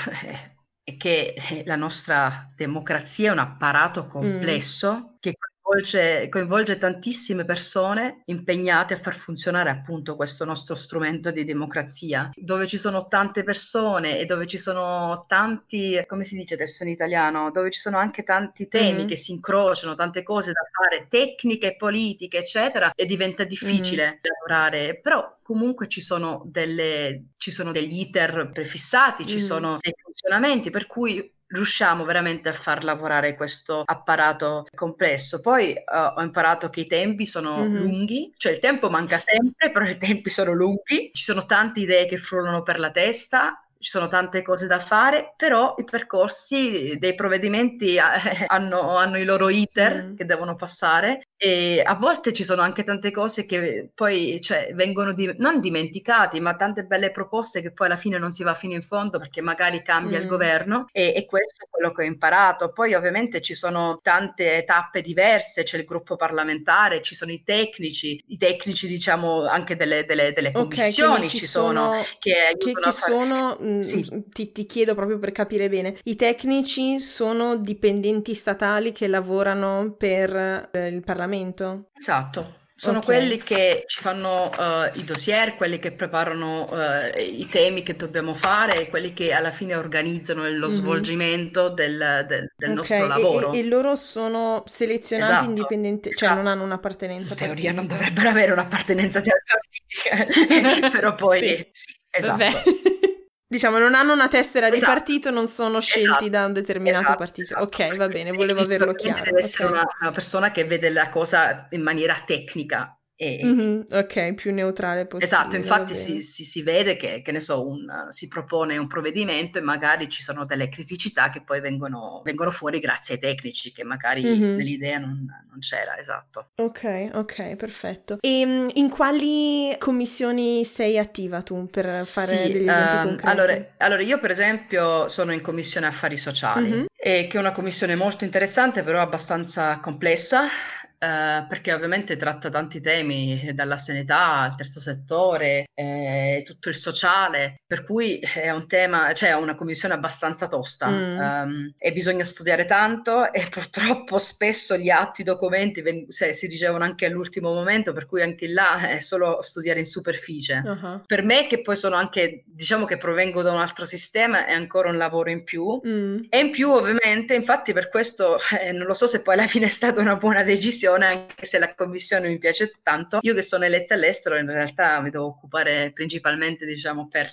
è che la nostra democrazia è un apparato complesso mm. che coinvolge, coinvolge, tantissime persone impegnate a far funzionare appunto questo nostro strumento di democrazia, dove ci sono tante persone e dove ci sono tanti, come si dice adesso in italiano, dove ci sono anche tanti temi mm-hmm. che si incrociano, tante cose da fare, tecniche, politiche, eccetera, e diventa difficile mm-hmm. lavorare, però comunque ci sono, delle, ci sono degli iter prefissati, ci mm. sono dei funzionamenti, per cui riusciamo veramente a far lavorare questo apparato complesso. Poi uh, ho imparato che i tempi sono mm-hmm. lunghi, cioè il tempo manca sempre, però i tempi sono lunghi, ci sono tante idee che frullano per la testa ci sono tante cose da fare, però i percorsi dei provvedimenti hanno, hanno, i loro iter mm. che devono passare e a volte ci sono anche tante cose che poi cioè, vengono di- non dimenticate, ma tante belle proposte che poi alla fine non si va fino in fondo perché magari cambia mm. il governo e, e, questo è quello che ho imparato. Poi ovviamente ci sono tante tappe diverse, c'è il gruppo parlamentare, ci sono i tecnici, i tecnici diciamo anche delle, delle, delle commissioni okay, ci, ci sono, sono che, che, che fare... sono, sì. ti, ti chiedo proprio per capire bene, i tecnici sono dipendenti statali che lavorano per eh, il Parlamento? Esatto. Sono okay. quelli che ci fanno uh, i dossier, quelli che preparano uh, i temi che dobbiamo fare e quelli che alla fine organizzano lo mm-hmm. svolgimento del, del, del okay. nostro lavoro. E, e, loro sono selezionati esatto. indipendenti, cioè esatto. non hanno un'appartenenza In teoria non dovrebbero avere un'appartenenza politica, però poi sì. Sì, esatto. Diciamo, non hanno una tessera esatto. di partito, non sono scelti esatto. da un determinato esatto, partito. Esatto. Ok, va bene, volevo averlo chiaro. Deve essere okay. una, una, persona che vede la cosa in maniera tecnica e... Mm-hmm, ok, più neutrale possibile. Esatto, infatti si, si, si, vede che, che ne so, un, si propone un provvedimento e magari ci sono delle criticità che poi vengono, vengono fuori grazie ai tecnici, che magari mm-hmm. nell'idea non, non, c'era, esatto. Ok, ok, perfetto. E mm, in quali commissioni sei attiva tu per fare sì, degli esempi um, concreti? Allora, allora, io per esempio sono in commissione affari sociali, mm-hmm. che è una commissione molto interessante, però abbastanza complessa eh, perché ovviamente tratta tanti temi, dalla sanità al terzo settore, eh, tutto il sociale, per cui è un tema, cioè è una commissione abbastanza tosta mm. um, e bisogna studiare tanto e purtroppo spesso gli atti, i documenti veng- se, si ricevono anche all'ultimo momento, per cui anche là è solo studiare in superficie. Uh-huh. Per me che poi sono anche, diciamo che provengo da un altro sistema, è ancora un lavoro in più mm. e in più ovviamente, infatti per questo eh, non lo so se poi alla fine è stata una buona decisione, commissione, anche se la commissione mi piace tanto. Io che sono eletta all'estero, in realtà mi devo occupare principalmente, diciamo, per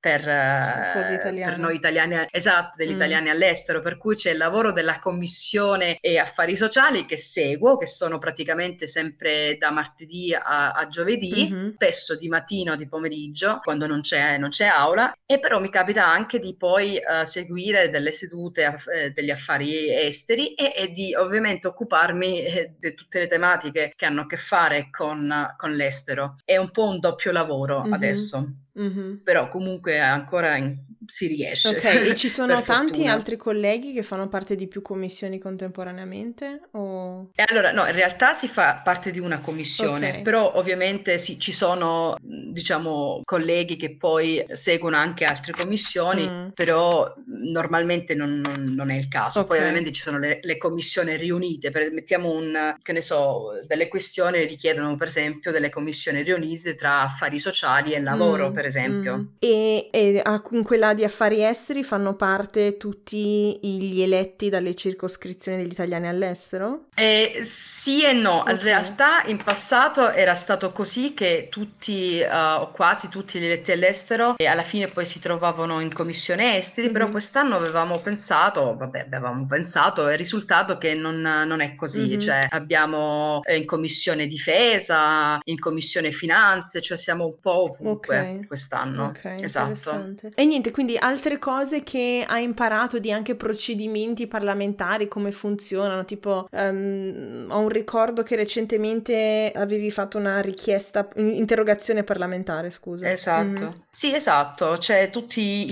per, eh, per, noi italiani, esatto, degli mm. italiani all'estero, per cui c'è il lavoro della Commissione e Affari Sociali che seguo, che sono praticamente sempre da martedì a, a giovedì, mm-hmm. spesso di mattino o di pomeriggio, quando non c'è, non c'è, aula, e però mi capita anche di poi uh, seguire delle sedute uh, degli affari esteri e, e di ovviamente occuparmi eh, di tutte le tematiche che hanno a che fare con, con l'estero. È un po' un doppio lavoro mm-hmm. adesso. Mm-hmm. Però comunque ancora in, si riesce. Ok, e ci sono tanti fortuna. altri colleghi che fanno parte di più commissioni contemporaneamente? O... E allora, no, in realtà si fa parte di una commissione, okay. però ovviamente sì, ci sono, diciamo, colleghi che poi seguono anche altre commissioni, mm. però normalmente non, non, non, è il caso. Okay. Poi ovviamente ci sono le, le commissioni riunite, per, mettiamo un, che ne so, delle questioni richiedono per esempio delle commissioni riunite tra affari sociali e lavoro, mm. per esempio. Mm. E, e in quella di affari esteri fanno parte tutti gli eletti dalle circoscrizioni degli italiani all'estero? Eh, sì e no, okay. in realtà in passato era stato così che tutti uh, o quasi tutti gli eletti all'estero e alla fine poi si trovavano in commissione esteri, mm-hmm. però quest'anno avevamo pensato, vabbè avevamo pensato, è risultato che non, non è così, mm-hmm. cioè abbiamo eh, in commissione difesa, in commissione finanze, cioè siamo un po' ovunque. Okay quest'anno. Ok, esatto. E niente, quindi altre cose che hai imparato di anche procedimenti parlamentari, come funzionano, tipo um, ho un ricordo che recentemente avevi fatto una richiesta, interrogazione parlamentare scusa. Esatto. Mm. Sì, esatto, c'è tutti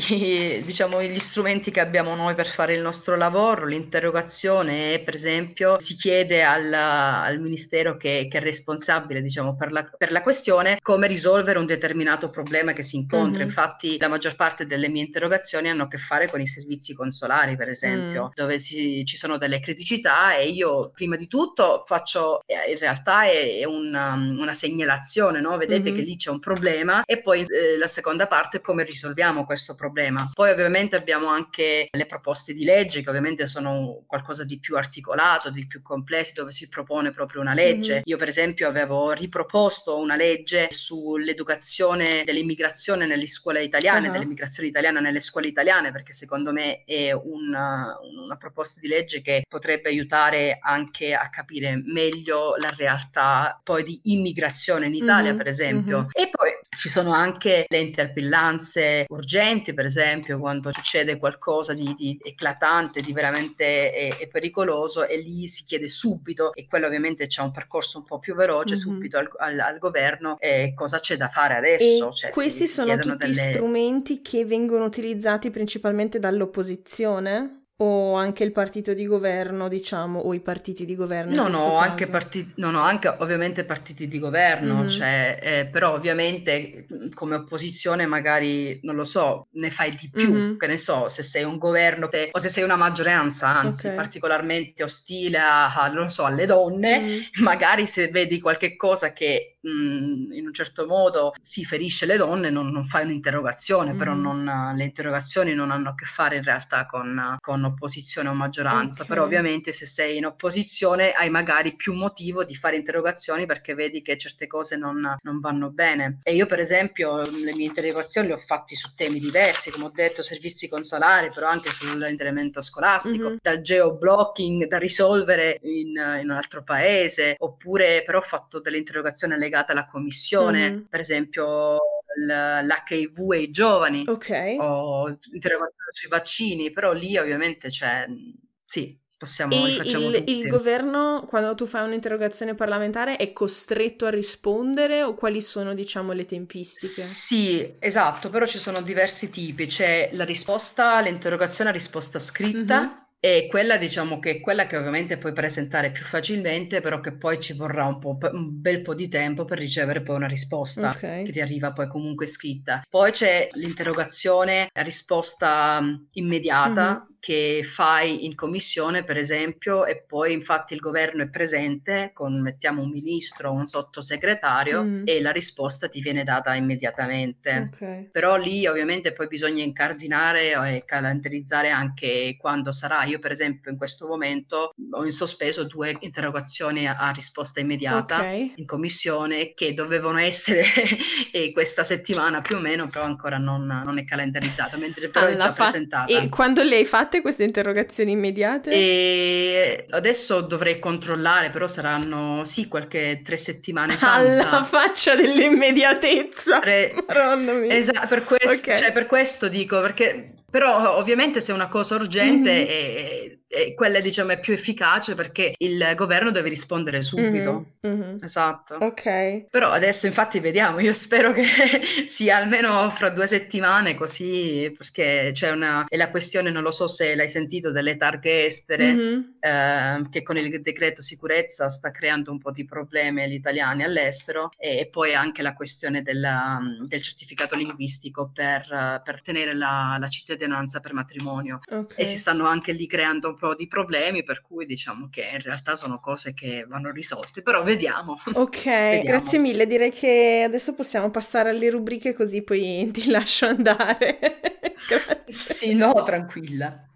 diciamo, gli strumenti che abbiamo noi per fare il nostro lavoro, l'interrogazione, per esempio, si chiede al, al ministero che, che, è responsabile diciamo, per, la, per, la, questione come risolvere un determinato problema che si incontra. Mm-hmm. Infatti la maggior parte delle mie interrogazioni hanno a che fare con i servizi consolari, per esempio, mm. dove si, ci sono delle criticità e io prima di tutto faccio, eh, in realtà è, è una, una, segnalazione, no? vedete mm-hmm. che lì c'è un problema e poi eh, la seconda parte è come risolviamo questo problema. Poi ovviamente abbiamo anche le proposte di legge che ovviamente sono qualcosa di più articolato, di più complesso, dove si propone proprio una legge. Mm-hmm. Io per esempio avevo riproposto una legge sull'educazione dell'immigrazione nelle scuole italiane, uh-huh. dell'immigrazione italiana nelle scuole italiane, perché secondo me è una, una proposta di legge che potrebbe aiutare anche a capire meglio la realtà poi di immigrazione in Italia, mm-hmm. per esempio. Mm-hmm. E poi ci sono anche le interpellanze urgenti, per esempio, quando succede qualcosa di, di eclatante, di veramente è, è, pericoloso, e lì si chiede subito, e quello ovviamente c'è un percorso un po' più veloce, mm-hmm. subito al, al, al governo, eh, cosa c'è da fare adesso. Cioè, questi si, sono tutti delle... strumenti che vengono utilizzati principalmente dall'opposizione? O anche il partito di governo, diciamo, o i partiti di governo? No, no, anche, parti- no, no, anche ovviamente partiti di governo, mm-hmm. cioè, eh, però ovviamente come opposizione magari, non lo so, ne fai di più, mm-hmm. che ne so, se sei un governo te, o se sei una maggioranza, anzi, okay. particolarmente ostile a, a, non so, alle donne, mm-hmm. magari se vedi qualche cosa che mh, in un certo modo si ferisce le donne, non, non fai un'interrogazione, mm. però non, le interrogazioni non hanno a che fare in realtà con, con opposizione o maggioranza, okay. però ovviamente se sei in opposizione hai magari più motivo di fare interrogazioni perché vedi che certe cose non, non vanno bene. E io per esempio le mie interrogazioni le ho fatte su temi diversi, come ho detto, servizi consolari, però anche sull'intervento scolastico, mm-hmm. dal geoblocking da risolvere in, in un altro paese, oppure però ho fatto delle interrogazioni legate legata alla commissione, mm-hmm. per esempio l'HIV e i giovani, okay. o interrogazione sui vaccini, però lì ovviamente c'è, sì, possiamo e il, il, governo, quando tu fai un'interrogazione parlamentare, è costretto a rispondere o quali sono, diciamo, le tempistiche? Sì, esatto, però ci sono diversi tipi. C'è la risposta, l'interrogazione a risposta scritta, mm-hmm. E quella diciamo che è quella che ovviamente puoi presentare più facilmente, però che poi ci vorrà un, po', un bel po' di tempo per ricevere poi una risposta okay. che ti arriva poi comunque scritta. Poi c'è l'interrogazione risposta immediata, mm-hmm che fai in commissione, per esempio, e poi infatti il governo è presente con, mettiamo, un ministro o un sottosegretario mm. e la risposta ti viene data immediatamente. Okay. Però lì ovviamente poi bisogna incardinare e calendarizzare anche quando sarà. Io, per esempio, in questo momento ho in sospeso due interrogazioni a, a risposta immediata okay. in commissione che dovevano essere questa settimana più o meno, però ancora non, non è calendarizzata, mentre però Alla è già fa- presentata. E quando le hai fatte fatte queste interrogazioni immediate? E adesso dovrei controllare, però saranno sì qualche tre settimane fa. Alla faccia dell'immediatezza. Tre... Esatto, per, questo, okay. cioè, per questo dico, perché però ovviamente se è una cosa urgente mm-hmm. è, è, quella diciamo è più efficace perché il governo deve rispondere subito. Mm-hmm. Mm-hmm. Esatto. Ok. Però adesso infatti vediamo, io spero che sia almeno fra due settimane così perché c'è una... è la questione, non lo so se l'hai sentito, delle targhe estere mm-hmm. eh, che con il decreto sicurezza sta creando un po' di problemi agli italiani all'estero e, e poi anche la questione della, del certificato linguistico per, per tenere la, la cittadinanza cittadinanza per matrimonio. Okay. e si stanno anche lì creando un po' di problemi per cui diciamo che in realtà sono cose che vanno risolte però vediamo. Ok vediamo. grazie mille direi che adesso possiamo passare alle rubriche così poi ti lascio andare. Grazie. Sì no tranquilla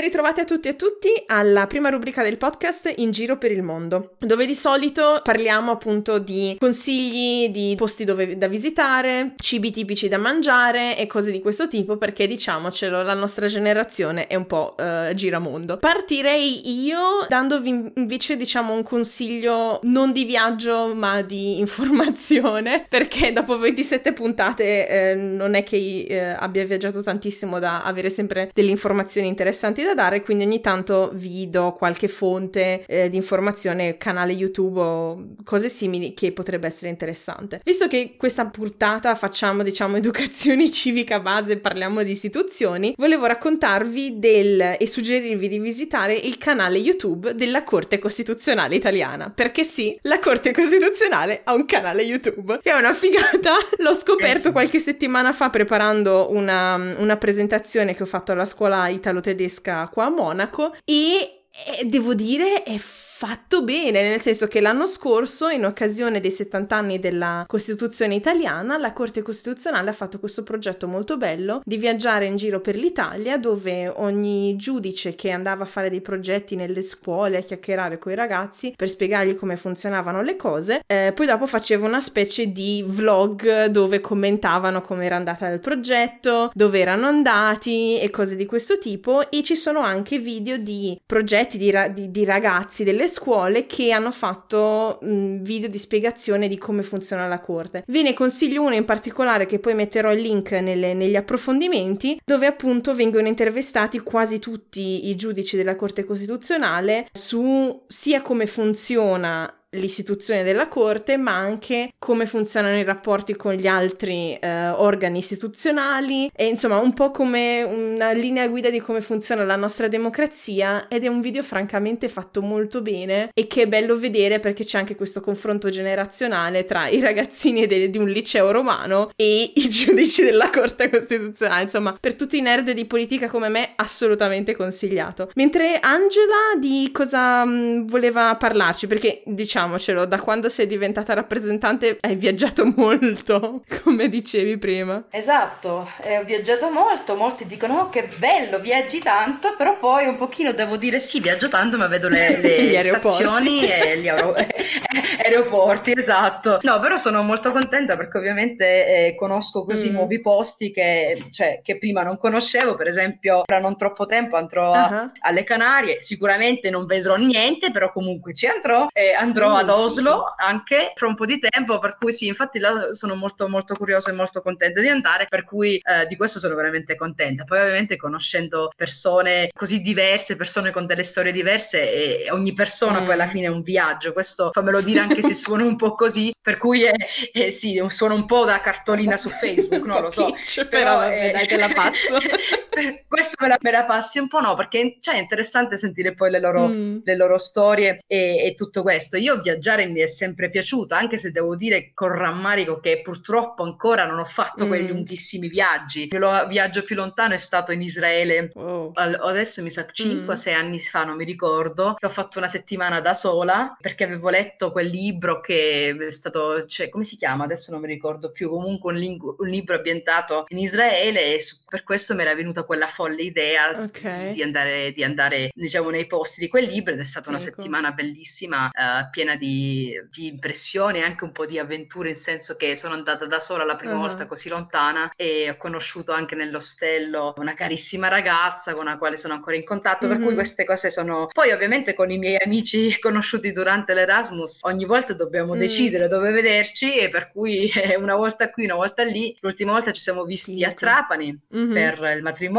Ben ritrovati a tutti e a tutti alla prima rubrica del podcast In giro per il mondo, dove di solito parliamo appunto di consigli di posti dove, da visitare, cibi tipici da mangiare e cose di questo tipo, perché diciamocelo, la nostra generazione è un po' uh, giramondo. Partirei io dandovi invece diciamo un consiglio non di viaggio ma di informazione, perché dopo 27 puntate eh, non è che eh, abbia viaggiato tantissimo da avere sempre delle informazioni interessanti da dare, quindi ogni tanto vi do qualche fonte eh, di informazione, canale YouTube o cose simili che potrebbe essere interessante. Visto che questa puntata facciamo, diciamo, educazione civica base, parliamo di istituzioni, volevo raccontarvi del e suggerirvi di visitare il canale YouTube della Corte Costituzionale Italiana, perché sì, la Corte Costituzionale ha un canale YouTube, che è una figata, l'ho scoperto qualche settimana fa preparando una, una presentazione che ho fatto alla scuola italo-tedesca qua a Monaco e, e devo dire è fatto bene, nel senso che l'anno scorso, in occasione dei 70 anni della Costituzione italiana, la Corte Costituzionale ha fatto questo progetto molto bello di viaggiare in giro per l'Italia, dove ogni giudice che andava a fare dei progetti nelle scuole a chiacchierare con i ragazzi per spiegargli come funzionavano le cose, eh, poi dopo faceva una specie di vlog dove commentavano come era andata il progetto, dove erano andati e cose di questo tipo, e ci sono anche video di progetti di, ra- di, di ragazzi delle scuole che hanno fatto mh, video di spiegazione di come funziona la corte. Ve ne consiglio uno in particolare che poi metterò il link nelle, negli approfondimenti, dove appunto vengono intervistati quasi tutti i giudici della Corte Costituzionale su sia come funziona l'istituzione della corte, ma anche come funzionano i rapporti con gli altri eh, organi istituzionali. E insomma un po' come una linea guida di come funziona la nostra democrazia. Ed è un video francamente fatto molto bene e che è bello vedere perché c'è anche questo confronto generazionale tra i ragazzini de- di un liceo romano e i giudici della Corte Costituzionale, insomma per tutti i nerd di politica come me assolutamente consigliato. Mentre Angela di cosa mh, mm, voleva parlarci? Perché diciamo diciamocelo, da quando sei diventata rappresentante hai viaggiato molto, come dicevi prima. Esatto, eh, ho viaggiato molto, molti dicono oh, che bello, viaggi tanto, però poi un pochino devo dire sì, viaggio tanto, ma vedo le, le stazioni e gli aero- aeroporti, esatto. No, però sono molto contenta perché ovviamente eh, conosco così mm. nuovi posti che, cioè, che, prima non conoscevo, per esempio tra non troppo tempo andrò uh-huh. alle Canarie, sicuramente non vedrò niente, però comunque ci andrò, eh, andrò ad Oslo anche fra un po' di tempo, per cui sì, infatti là sono molto molto curiosa e molto contenta di andare, per cui eh, di questo sono veramente contenta. Poi ovviamente conoscendo persone così diverse, persone con delle storie diverse e ogni persona mm. poi alla fine è un viaggio, questo fammelo dire anche se suona un po' così, per cui è, è, sì, suona un po' da cartolina su Facebook, non lo so. Però, però vabbè, dai, te la passo. questo me la, me la, passi un po', no, perché cioè, è interessante sentire poi le loro, mm. le loro storie e, e, tutto questo. Io viaggiare mi è sempre piaciuto, anche se devo dire con rammarico che purtroppo ancora non ho fatto mm. quei lunghissimi viaggi. Il viaggio più lontano è stato in Israele, oh. adesso mi sa 5-6 mm. anni fa, non mi ricordo, che ho fatto una settimana da sola perché avevo letto quel libro che è stato, cioè, come si chiama? Adesso non mi ricordo più, comunque un, ling- un libro ambientato in Israele e su, per questo mi era venuta quella folle idea okay. di, andare, di, andare, diciamo, nei posti di quel libro ed è stata una ecco. settimana bellissima, uh, piena di, di, impressioni e anche un po' di avventure, in senso che sono andata da sola la prima uh-huh. volta così lontana e ho conosciuto anche nell'ostello una carissima ragazza con la quale sono ancora in contatto, uh-huh. per cui mm-hmm. queste cose sono... Poi ovviamente con i miei amici conosciuti durante l'Erasmus ogni volta dobbiamo uh decidere dove vederci e per cui una volta qui, una volta lì, l'ultima volta ci siamo visti sì, a Trapani per il matrimonio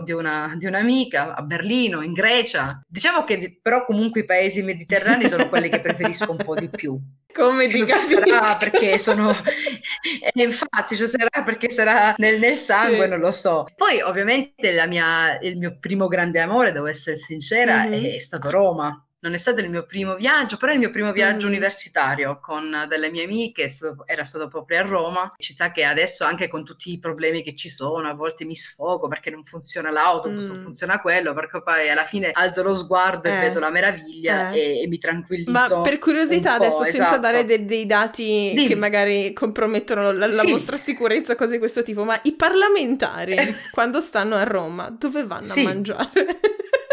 di, una, di un'amica a Berlino, in Grecia. Diciamo che però comunque i paesi mediterranei sono quelli che preferisco un po' di più. Come ti sarà perché sono eh, infatti cioè sarà perché sarà nel, nel sangue sì. non lo so poi ovviamente mia, il mio primo grande amore devo essere sincera mm-hmm. è stato Roma non è stato il mio primo viaggio, però è il mio primo viaggio mm. universitario con delle mie amiche, era stato proprio a Roma, città che adesso anche con tutti i problemi che ci sono, a volte mi sfogo perché non funziona l'autobus, mm. non funziona quello, perché poi alla fine alzo lo sguardo eh. e vedo la meraviglia eh. e, e, mi tranquillizzo. Ma per curiosità adesso, esatto. senza dare de- dei dati Dimmi. che magari compromettono la, la sì. vostra sicurezza, cose di questo tipo, ma i parlamentari eh. quando stanno a Roma, dove vanno sì. a mangiare?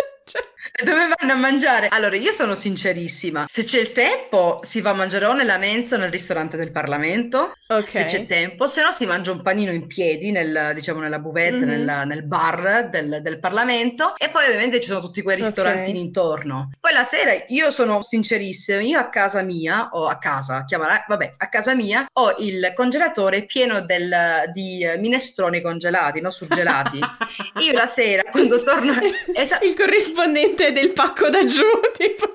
Dove vanno a mangiare? Allora, io sono sincerissima. Se c'è il tempo, si va a mangiare o nella mensa o nel ristorante del Parlamento. Ok. Se c'è tempo, se no si mangia un panino in piedi, nel, diciamo nella buvette, Mhm. nel, nel bar del, del Parlamento. E poi ovviamente ci sono tutti quei ristorantini Ok. intorno. Poi la sera, io sono sincerissima, io a casa mia, o a casa, chiamala, vabbè, a casa mia, ho il congelatore pieno del- di minestroni congelati, no? Surgelati. Io la sera, quando torno... Esa- Il corrispondente del pacco da giù, tipo.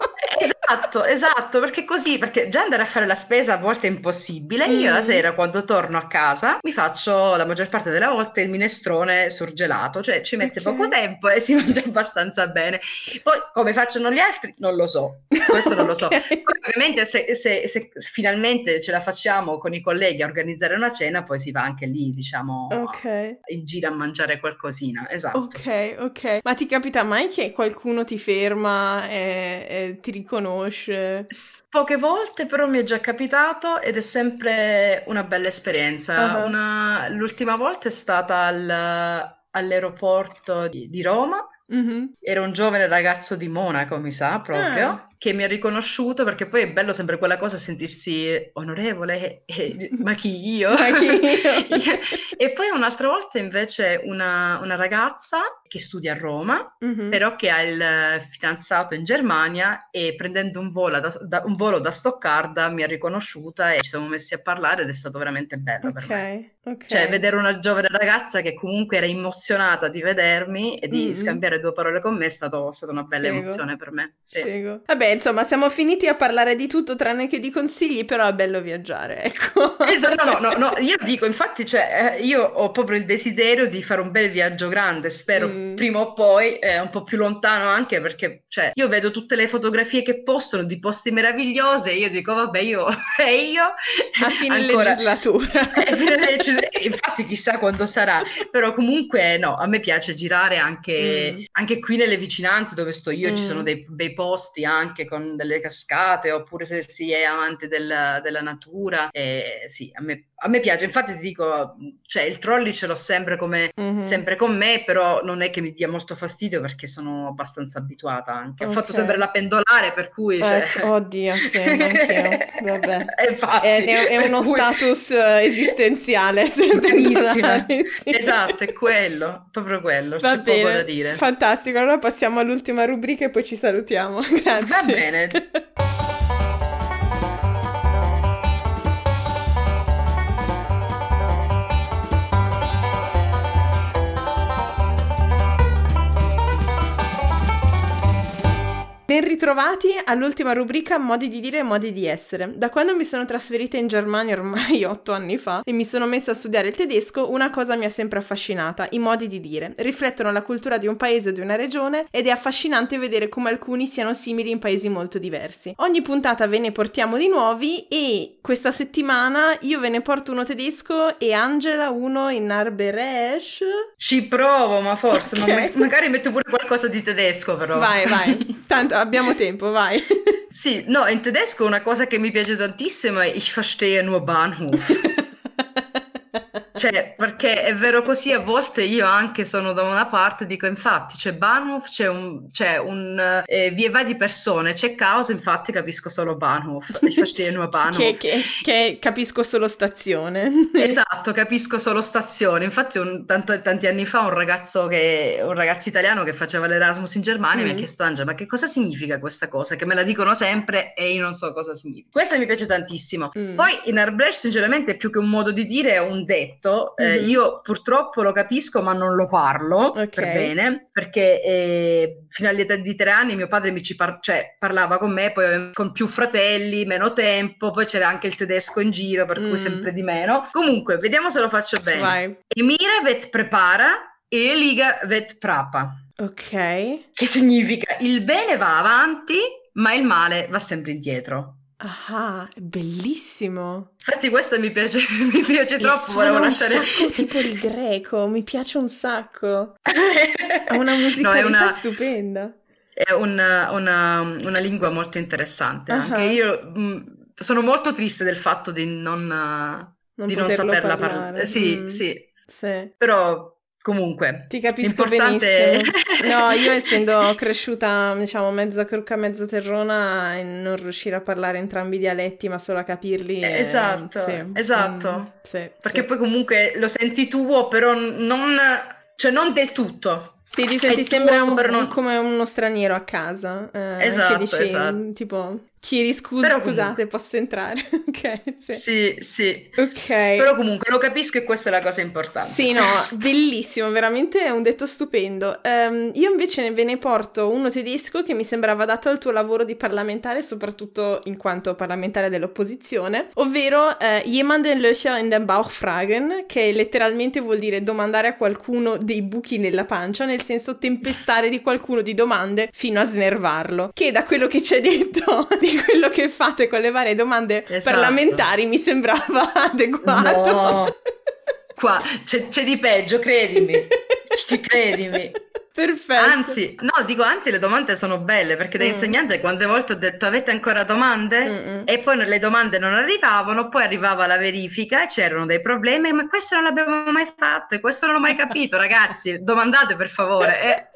Esatto, esatto, perché così, perché già andare a fare la spesa a volte è impossibile. Io la Mm. sera quando torno a casa mi faccio la maggior parte della volta il minestrone surgelato, cioè ci mette Ok. poco tempo e si mangia abbastanza bene. Poi come facciano gli altri non lo so, questo non lo so. Poi, ovviamente se, se- se finalmente ce la facciamo con i colleghi a organizzare una cena, poi si va anche lì, diciamo, Ok. in giro a mangiare qualcosina. Esatto. Ok, ok. Ma ti capita mai che qualcuno ti ferma e, e ti riconosce? S- Poche volte però mi è già capitato ed è sempre una bella esperienza. Ah. Una- L'ultima volta è stata al- all'aeroporto di, di Roma. Mhm. Era un giovane ragazzo di Monaco, mi sa proprio, Ah. Che mi ha riconosciuto perché poi è bello sempre quella cosa sentirsi onorevole. e- ma chi io? Ma chi io? E poi un'altra volta invece una, una ragazza che studia a Roma Mhm. però che ha il fidanzato in Germania e prendendo un volo da, da- un volo da Stoccarda mi ha riconosciuta e ci siamo messi a parlare ed è stato veramente bello per me. Ok, ok. Cioè, vedere una giovane ragazza che comunque era emozionata di vedermi e di Mm. scambiare due parole con me è stato- è stata una bella Prego. emozione per me. Sì. Prego. Vabbè, insomma, siamo finiti a parlare di tutto tranne che di consigli, però è bello viaggiare, ecco. Esatto, no, no, no, io dico, infatti, cioè, eh, io ho proprio il desiderio di fare un bel viaggio grande, spero Mm. prima o poi, eh, un po' più lontano anche perché, cioè, io vedo tutte le fotografie che postano di posti meravigliosi e io dico, vabbè, io, e io A fine ancora... legislatura. Infatti chissà quando sarà, però comunque no, a me piace girare anche, Mm. anche qui nelle vicinanze dove sto io, ci Mm. sono dei bei posti anche con delle cascate, oppure se si è amante del- della natura, eh, sì, a me, a me piace, infatti ti dico, cioè il trolley ce l'ho sempre come... Mhm. Sempre con me, però non è che mi dia molto fastidio perché sono abbastanza abituata anche. Ho Ok. fatto sempre la pendolare, per cui... Cioè... Ecco, oddio, sì, anch'io. Vabbè. E infatti, È, è- è uno cui- status eh, esistenziale, sì. Esatto, è quello, proprio quello, Va c'è poco bene, da dire. fantastico. Allora passiamo all'ultima rubrica e poi ci salutiamo. Grazie. Va bene. Ben ritrovati all'ultima rubrica Modi di dire e modi di essere. Da quando mi sono trasferita in Germania ormai otto anni fa e mi sono messa a studiare il tedesco, una cosa mi ha sempre affascinata, i modi di dire. Riflettono la cultura di un paese o di una regione ed è affascinante vedere come alcuni siano simili in paesi molto diversi. Ogni puntata ve ne portiamo di nuovi e questa settimana io ve ne porto uno tedesco e Angela uno in Arberesch. Ci provo, ma forse, ma Ok. ma- magari metto pure qualcosa di tedesco però. Vai, vai. Tanto abbiamo tempo, vai. Sì, no, in tedesco una cosa che mi piace tantissimo è Ich verstehe nur Bahnhof. Cioè, perché è vero così, a volte io anche sono da una parte, dico infatti c'è Bahnhof, c'è un, c'è un eh, via vai di persone, c'è caos, infatti capisco solo nur Bahnhof. che, che- che capisco solo stazione. Esatto, capisco solo stazione. Infatti, un- tanto- tanti anni fa un ragazzo, che, un ragazzo italiano che faceva l'Erasmus in Germania mi ha Mm. chiesto, Angela, ma che cosa significa questa cosa? Che me la dicono sempre e io non so cosa significa. Questa mi piace tantissimo. Mm. Poi in Arbrecht, sinceramente, è più che un modo di dire, è un detto. Eh, Mhm. io purtroppo lo capisco, ma non lo parlo Ok. per bene, perché eh, fino all'età di tre anni mio padre mi ci par- cioè, parlava con me, poi con più fratelli, meno tempo, poi c'era anche il tedesco in giro, per Mm. cui sempre di meno. Comunque, vediamo se lo faccio bene. Vai. Emire vet prepara e Liga vet prapa. Ok. Che significa il bene va avanti, ma il male va sempre indietro. Ah, è bellissimo. Infatti questo mi piace, mi piace troppo, volevo un lasciare... sacco tipo il greco, mi piace un sacco. Ha una musicalità una, stupenda. è una, una- una lingua molto interessante Ah. anche. Io mh, sono molto triste del fatto di non, Non di non saperla parlare. parlare. Sì, Mm, sì, sì. però Comunque, ti capisco benissimo. No, io essendo cresciuta, diciamo, mezza crucca, mezza terrona, e non riuscire a parlare entrambi i dialetti, ma solo a capirli. Eh, esatto, sì. esatto. Mm, sì, Perché sì. poi comunque lo senti tuo, però non, cioè non del tutto. Sì, ti senti sempre un, non... come uno straniero a casa. Eh, esatto, dici, esatto. tipo, Chiedi scusa, Però scusate, comunque... posso entrare? ok, sì. Sì, sì. Ok. Però comunque lo capisco e questa è la cosa importante. Sì, no, bellissimo, veramente è un detto stupendo. Um, io invece ve ne porto uno tedesco che mi sembrava dato al tuo lavoro di parlamentare, soprattutto in quanto parlamentare dell'opposizione, ovvero uh, jemanden Löcher in den Bauch fragen, che letteralmente vuol dire domandare a qualcuno dei buchi nella pancia, nel senso tempestare di qualcuno di domande fino a snervarlo. Che da quello che ci hai detto di quello che fate con le varie domande esatto. parlamentari mi sembrava adeguato. No. Qua c'è, c'è di peggio, credimi. credimi. Perfetto. Anzi, no, dico anzi, le domande sono belle perché da mm. insegnante quante volte ho detto avete ancora domande? Mm-mm. E poi le domande non arrivavano, poi arrivava la verifica e c'erano dei problemi, ma questo non l'abbiamo mai fatto e questo non l'ho mai capito, ragazzi, domandate per favore. E...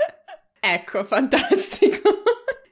Ecco, fantastico.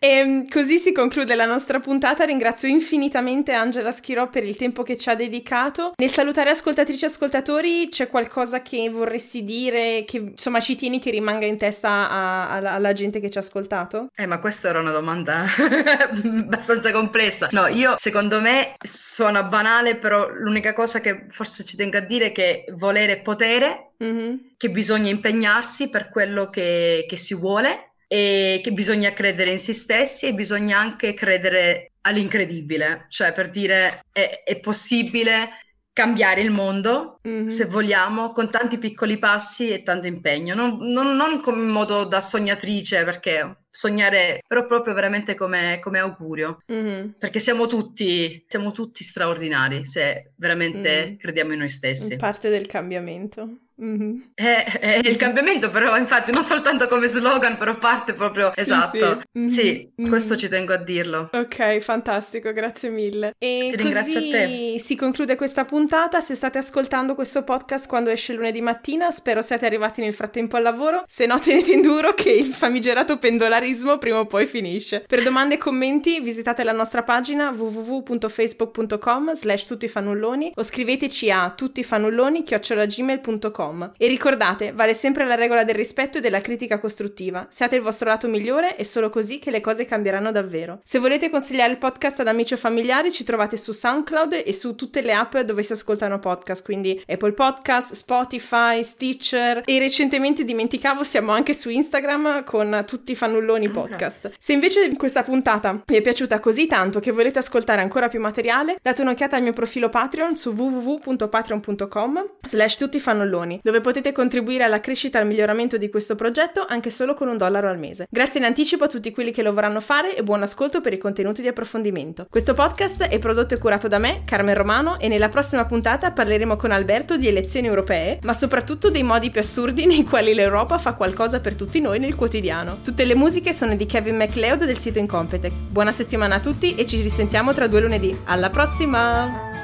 E ehm, così si conclude la nostra puntata. Ringrazio infinitamente Angela Schirò per il tempo che ci ha dedicato. Nel salutare ascoltatrici e ascoltatori, c'è qualcosa che vorresti dire, che insomma ci tieni che rimanga in testa a, a, alla gente che ci ha ascoltato? Eh, ma questa era una domanda abbastanza complessa. No, io secondo me suona banale, però l'unica cosa che forse ci tengo a dire è che volere potere, mm-hmm. che bisogna impegnarsi per quello che, che si vuole e che bisogna credere in se stessi e bisogna anche credere all'incredibile, cioè per dire è, è possibile cambiare il mondo, mm-hmm. se vogliamo, con tanti piccoli passi e tanto impegno, non, non, non come in modo da sognatrice, perché sognare, però proprio veramente come, come augurio, mm-hmm. perché siamo tutti, siamo tutti straordinari se veramente mm-hmm. crediamo in noi stessi. Parte del cambiamento. Mm-hmm. È, è, il cambiamento, però, infatti, non soltanto come slogan, però parte proprio esatto. Sì, mm-hmm. sì mm-hmm. questo ci tengo a dirlo. Ok, fantastico, grazie mille. E Ti ringrazio a te. Si conclude questa puntata. Se state ascoltando questo podcast quando esce lunedì mattina, spero siate arrivati nel frattempo al lavoro. Se no, tenete in duro che il famigerato pendolarismo prima o poi finisce. Per domande e commenti, visitate la nostra pagina www.facebook.com slash tuttifanulloni o scriveteci a tuttifanulloni.gmail.com www.radioticino.com. E ricordate, vale sempre la regola del rispetto e della critica costruttiva. Siate il vostro lato migliore e solo così che le cose cambieranno davvero. Se volete consigliare il podcast ad amici o familiari, ci trovate su SoundCloud e su tutte le app dove si ascoltano podcast, quindi Apple Podcast, Spotify, Stitcher e recentemente dimenticavo siamo anche su Instagram con tutti i fannulloni podcast. Se invece questa puntata vi è piaciuta così tanto che volete ascoltare ancora più materiale, date un'occhiata al mio profilo Patreon su www.patreon.com slash tutti fannulloni dove potete contribuire alla crescita e al miglioramento di questo progetto anche solo con un dollaro al mese. Grazie in anticipo a tutti quelli che lo vorranno fare e buon ascolto per i contenuti di approfondimento. Questo podcast è prodotto e curato da me, Carmen Romano, e nella prossima puntata parleremo con Alberto di elezioni europee, ma soprattutto dei modi più assurdi nei quali l'Europa fa qualcosa per tutti noi nel quotidiano. Tutte le musiche sono di Kevin MacLeod del sito Incompetech. Buona settimana a tutti e ci risentiamo tra due lunedì. Alla prossima!